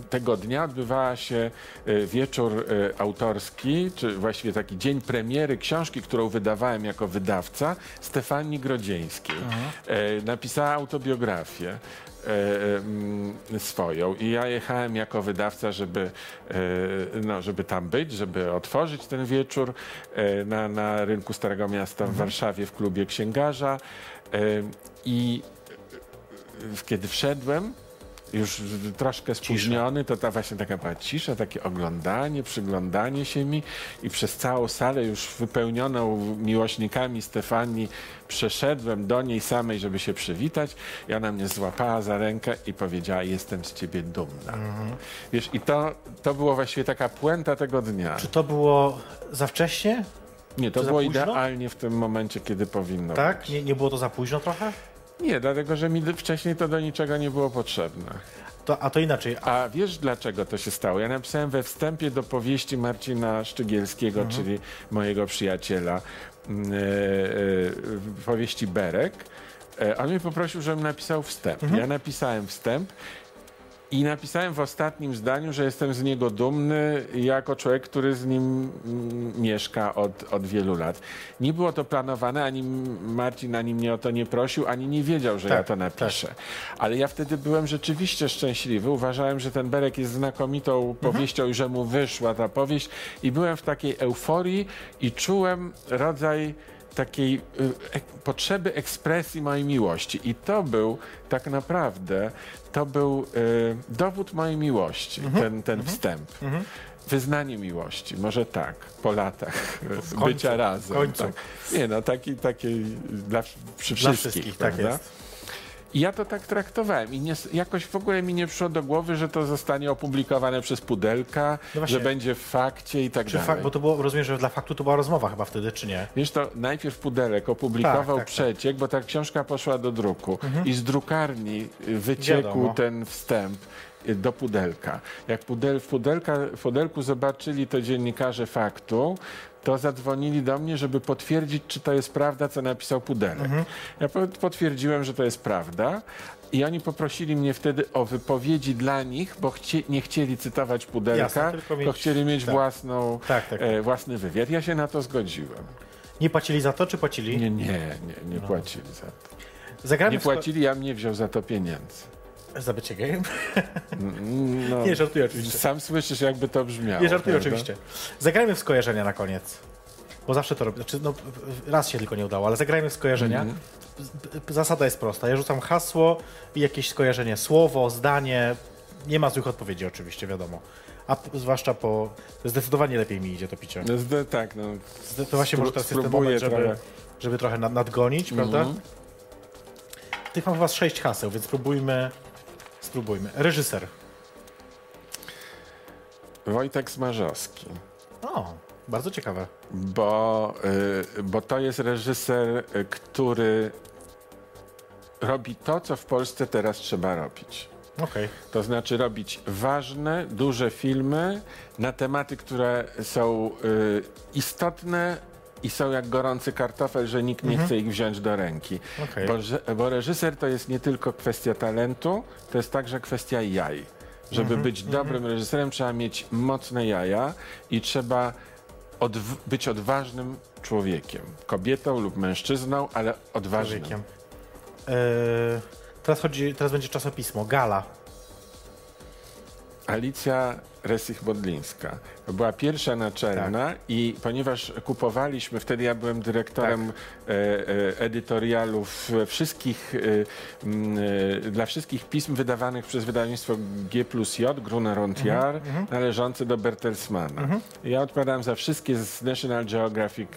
tego dnia odbywała się e, wieczór e, autorski, czy właściwie taki dzień premiery książki, którą wydawałem jako wydawca, Stefanii Grodzieńskiej. E, Napisała autobiografię swoją. I ja jechałem jako wydawca, żeby, no, żeby tam być, żeby otworzyć ten wieczór na, na rynku Starego Miasta w Warszawie w klubie księgarza. I kiedy wszedłem, już troszkę spóźniony, to ta właśnie taka była cisza, takie oglądanie, przyglądanie się mi i przez całą salę już wypełnioną miłośnikami Stefanii przeszedłem do niej samej, żeby się przywitać i ona mnie złapała za rękę i powiedziała, jestem z ciebie dumna. Wiesz, i to, to było właściwie taka puenta tego dnia. Czy to było za wcześnie? Nie, to było późno? idealnie w tym momencie, kiedy powinno Tak? być. Nie, nie było to za późno trochę? Nie, dlatego, że mi wcześniej to do niczego nie było potrzebne. To, a to inaczej. A, A wiesz dlaczego to się stało? Ja napisałem we wstępie do powieści Marcina Szczygielskiego, czyli mojego przyjaciela, e, e, powieści Berek. E, on mnie poprosił, żebym napisał wstęp. Ja napisałem wstęp I napisałem w ostatnim zdaniu, że jestem z niego dumny jako człowiek, który z nim mm, mieszka od, od wielu lat. Nie było to planowane, ani Marcin ani mnie o to nie prosił, ani nie wiedział, że ja Tak, to napiszę. Ale ja wtedy byłem rzeczywiście szczęśliwy. Uważałem, że ten Berek jest znakomitą powieścią i że mu wyszła ta powieść. I byłem w takiej euforii i czułem rodzaj takiej ek, potrzeby ekspresji mojej miłości. I to był tak naprawdę, to był y, dowód mojej miłości, ten, ten wstęp. Wyznanie miłości, może tak, po latach końcu, bycia razem. końcu. Tak. Nie no, taki, taki dla, przy Dla wszystkich, wszystkich, tak jest. I ja to tak traktowałem i nie, jakoś w ogóle mi nie przyszło do głowy, że to zostanie opublikowane przez Pudelka, No że będzie w fakcie i tak Czy dalej. fakt, bo to było, rozumiem, że dla faktu to była rozmowa chyba wtedy, czy nie? Wiesz to, najpierw Pudelek opublikował Tak, tak, tak. przeciek, bo ta książka poszła do druku i z drukarni wyciekł Wiadomo. ten wstęp y, do Pudelka. Jak pudel, w, pudelka, w Pudelku zobaczyli to dziennikarze faktu, to zadzwonili do mnie, żeby potwierdzić, czy to jest prawda, co napisał Pudelek. Ja po- potwierdziłem, że to jest prawda. I oni poprosili mnie wtedy o wypowiedzi dla nich, bo chcie, nie chcieli cytować Pudelka, Jasne, tylko tylko mieć- chcieli mieć tak. własną, Tak, tak. E, własny wywiad. Ja się na to zgodziłem. Nie płacili za to, czy płacili? Nie, nie, nie, nie płacili za to. Zagramy Nie płacili, ja nie wziął za to pieniędzy. Za bycie gejem? No, Nie, żartuję oczywiście. Sam słyszysz, jakby to brzmiało. Nie, żartuję prawda? oczywiście. Zagrajmy w skojarzenia na koniec. Bo zawsze to robię. Znaczy, no, raz się tylko nie udało, ale zagrajmy w skojarzenia. Mhm. Z- Zasada jest prosta. Ja rzucam hasło i jakieś skojarzenie. Słowo, zdanie. Nie ma złych odpowiedzi oczywiście, wiadomo. A zwłaszcza po... Zdecydowanie lepiej mi idzie to picie. Zde- tak, no. Zde- To właśnie może teraz jest ten moment, żeby, trochę. Mhm. żeby trochę nad, nadgonić, prawda? Tych mam chyba sześć haseł, więc spróbujmy. Spróbujmy. Reżyser. Wojtek Smarzowski. O, bardzo ciekawe. Bo, y, bo to jest reżyser, y, który robi to, co w Polsce teraz trzeba robić. Okej. To znaczy robić ważne, duże filmy na tematy, które są y, istotne i są jak gorący kartofel, że nikt nie chce ich wziąć do ręki. Okej. Bo, bo reżyser to jest nie tylko kwestia talentu, to jest także kwestia jaj. Żeby być dobrym reżyserem, trzeba mieć mocne jaja i trzeba odw- być odważnym człowiekiem. Kobietą lub mężczyzną, ale odważnym. człowiekiem. Eee, teraz, chodzi, teraz będzie czasopismo. Gala. Alicja Resich-Bodlińska. To była pierwsza naczelna Tak. i ponieważ kupowaliśmy, wtedy ja byłem dyrektorem e, e, edytorialów wszystkich, e, dla wszystkich pism wydawanych przez wydawnictwo G plus J, Gruner und Jahr, Mhm, należące do Bertelsmana. Ja odpowiadałem za wszystkie z National Geographic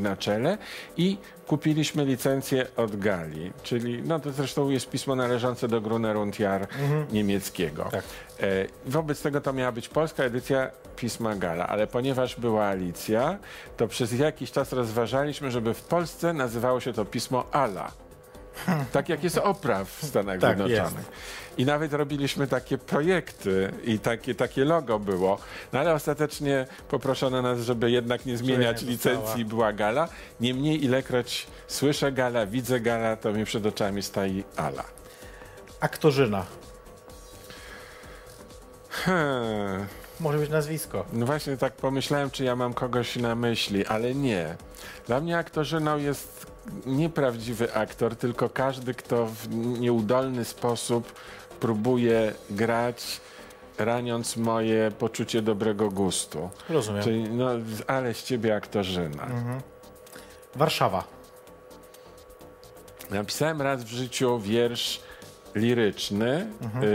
na czele i kupiliśmy licencję od Gali, czyli no to zresztą jest pismo należące do Gruner und Jahr niemieckiego. Tak. E, Wobec tego to miała być polska edycja pisma Gala, ale ponieważ była Alicja, to przez jakiś czas rozważaliśmy, żeby w Polsce nazywało się to pismo Ala. Tak jak jest Opraw w Stanach Tak, Zjednoczonych. I nawet robiliśmy takie projekty i takie, takie logo było. No ale ostatecznie poproszono nas, żeby jednak nie zmieniać nie licencji, była Gala. Niemniej ilekroć słyszę Gala, widzę Gala, to mi przed oczami stoi Ala. Aktorzyna. Hmm. Może być nazwisko. No właśnie tak pomyślałem, czy ja mam kogoś na myśli, ale nie. Dla mnie aktorzyną jest nieprawdziwy aktor, tylko każdy, kto w nieudolny sposób próbuje grać, raniąc moje poczucie dobrego gustu. Rozumiem. Czyli, no, ale z ciebie aktorzyna. Warszawa. Napisałem raz w życiu wiersz liryczny, y, y,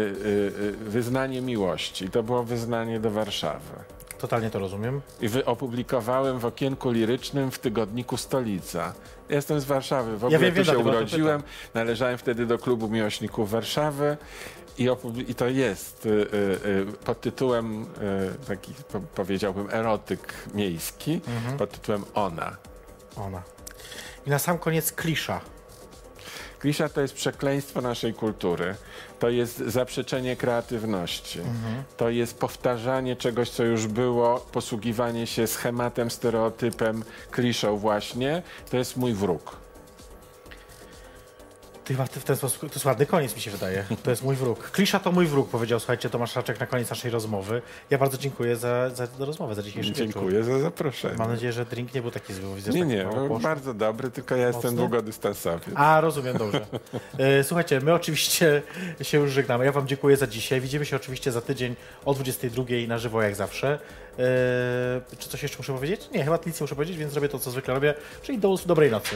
y, Wyznanie miłości. To było wyznanie do Warszawy. Totalnie to rozumiem. I opublikowałem w okienku lirycznym w tygodniku Stolica. Jestem z Warszawy, w ogóle wiem, wiem, tu się o to urodziłem. Należałem wtedy do klubu miłośników Warszawy i, i to jest y, y, y, pod tytułem y, taki po powiedziałbym erotyk miejski, Mhm. pod tytułem Ona. Ona. I na sam koniec klisza. Klisza to jest przekleństwo naszej kultury. To jest zaprzeczenie kreatywności. To jest powtarzanie czegoś, co już było, posługiwanie się schematem, stereotypem, kliszą właśnie. To jest mój wróg. Ty chyba w ten sposób, to jest ładny koniec mi się wydaje. To jest mój wróg. Klisza to mój wróg, powiedział, słuchajcie, Tomasz Raczek na koniec naszej rozmowy. Ja bardzo dziękuję za, za rozmowę, za dzisiejszy wieczór. Dziękuję za zaproszenie. Mam nadzieję, że drink nie był taki zły. Widzę, Nie, tak nie, poszło. bardzo dobry, tylko ja jestem Mocny? długodystansowy. A, rozumiem, dobrze. E, Słuchajcie, my oczywiście się już żegnamy. Ja Wam dziękuję za dzisiaj. Widzimy się oczywiście za tydzień o 22 na żywo, jak zawsze. E, Czy coś jeszcze muszę powiedzieć? Nie, chyba nic nie muszę powiedzieć, więc zrobię to, co zwykle robię, czyli do dobrej nocy.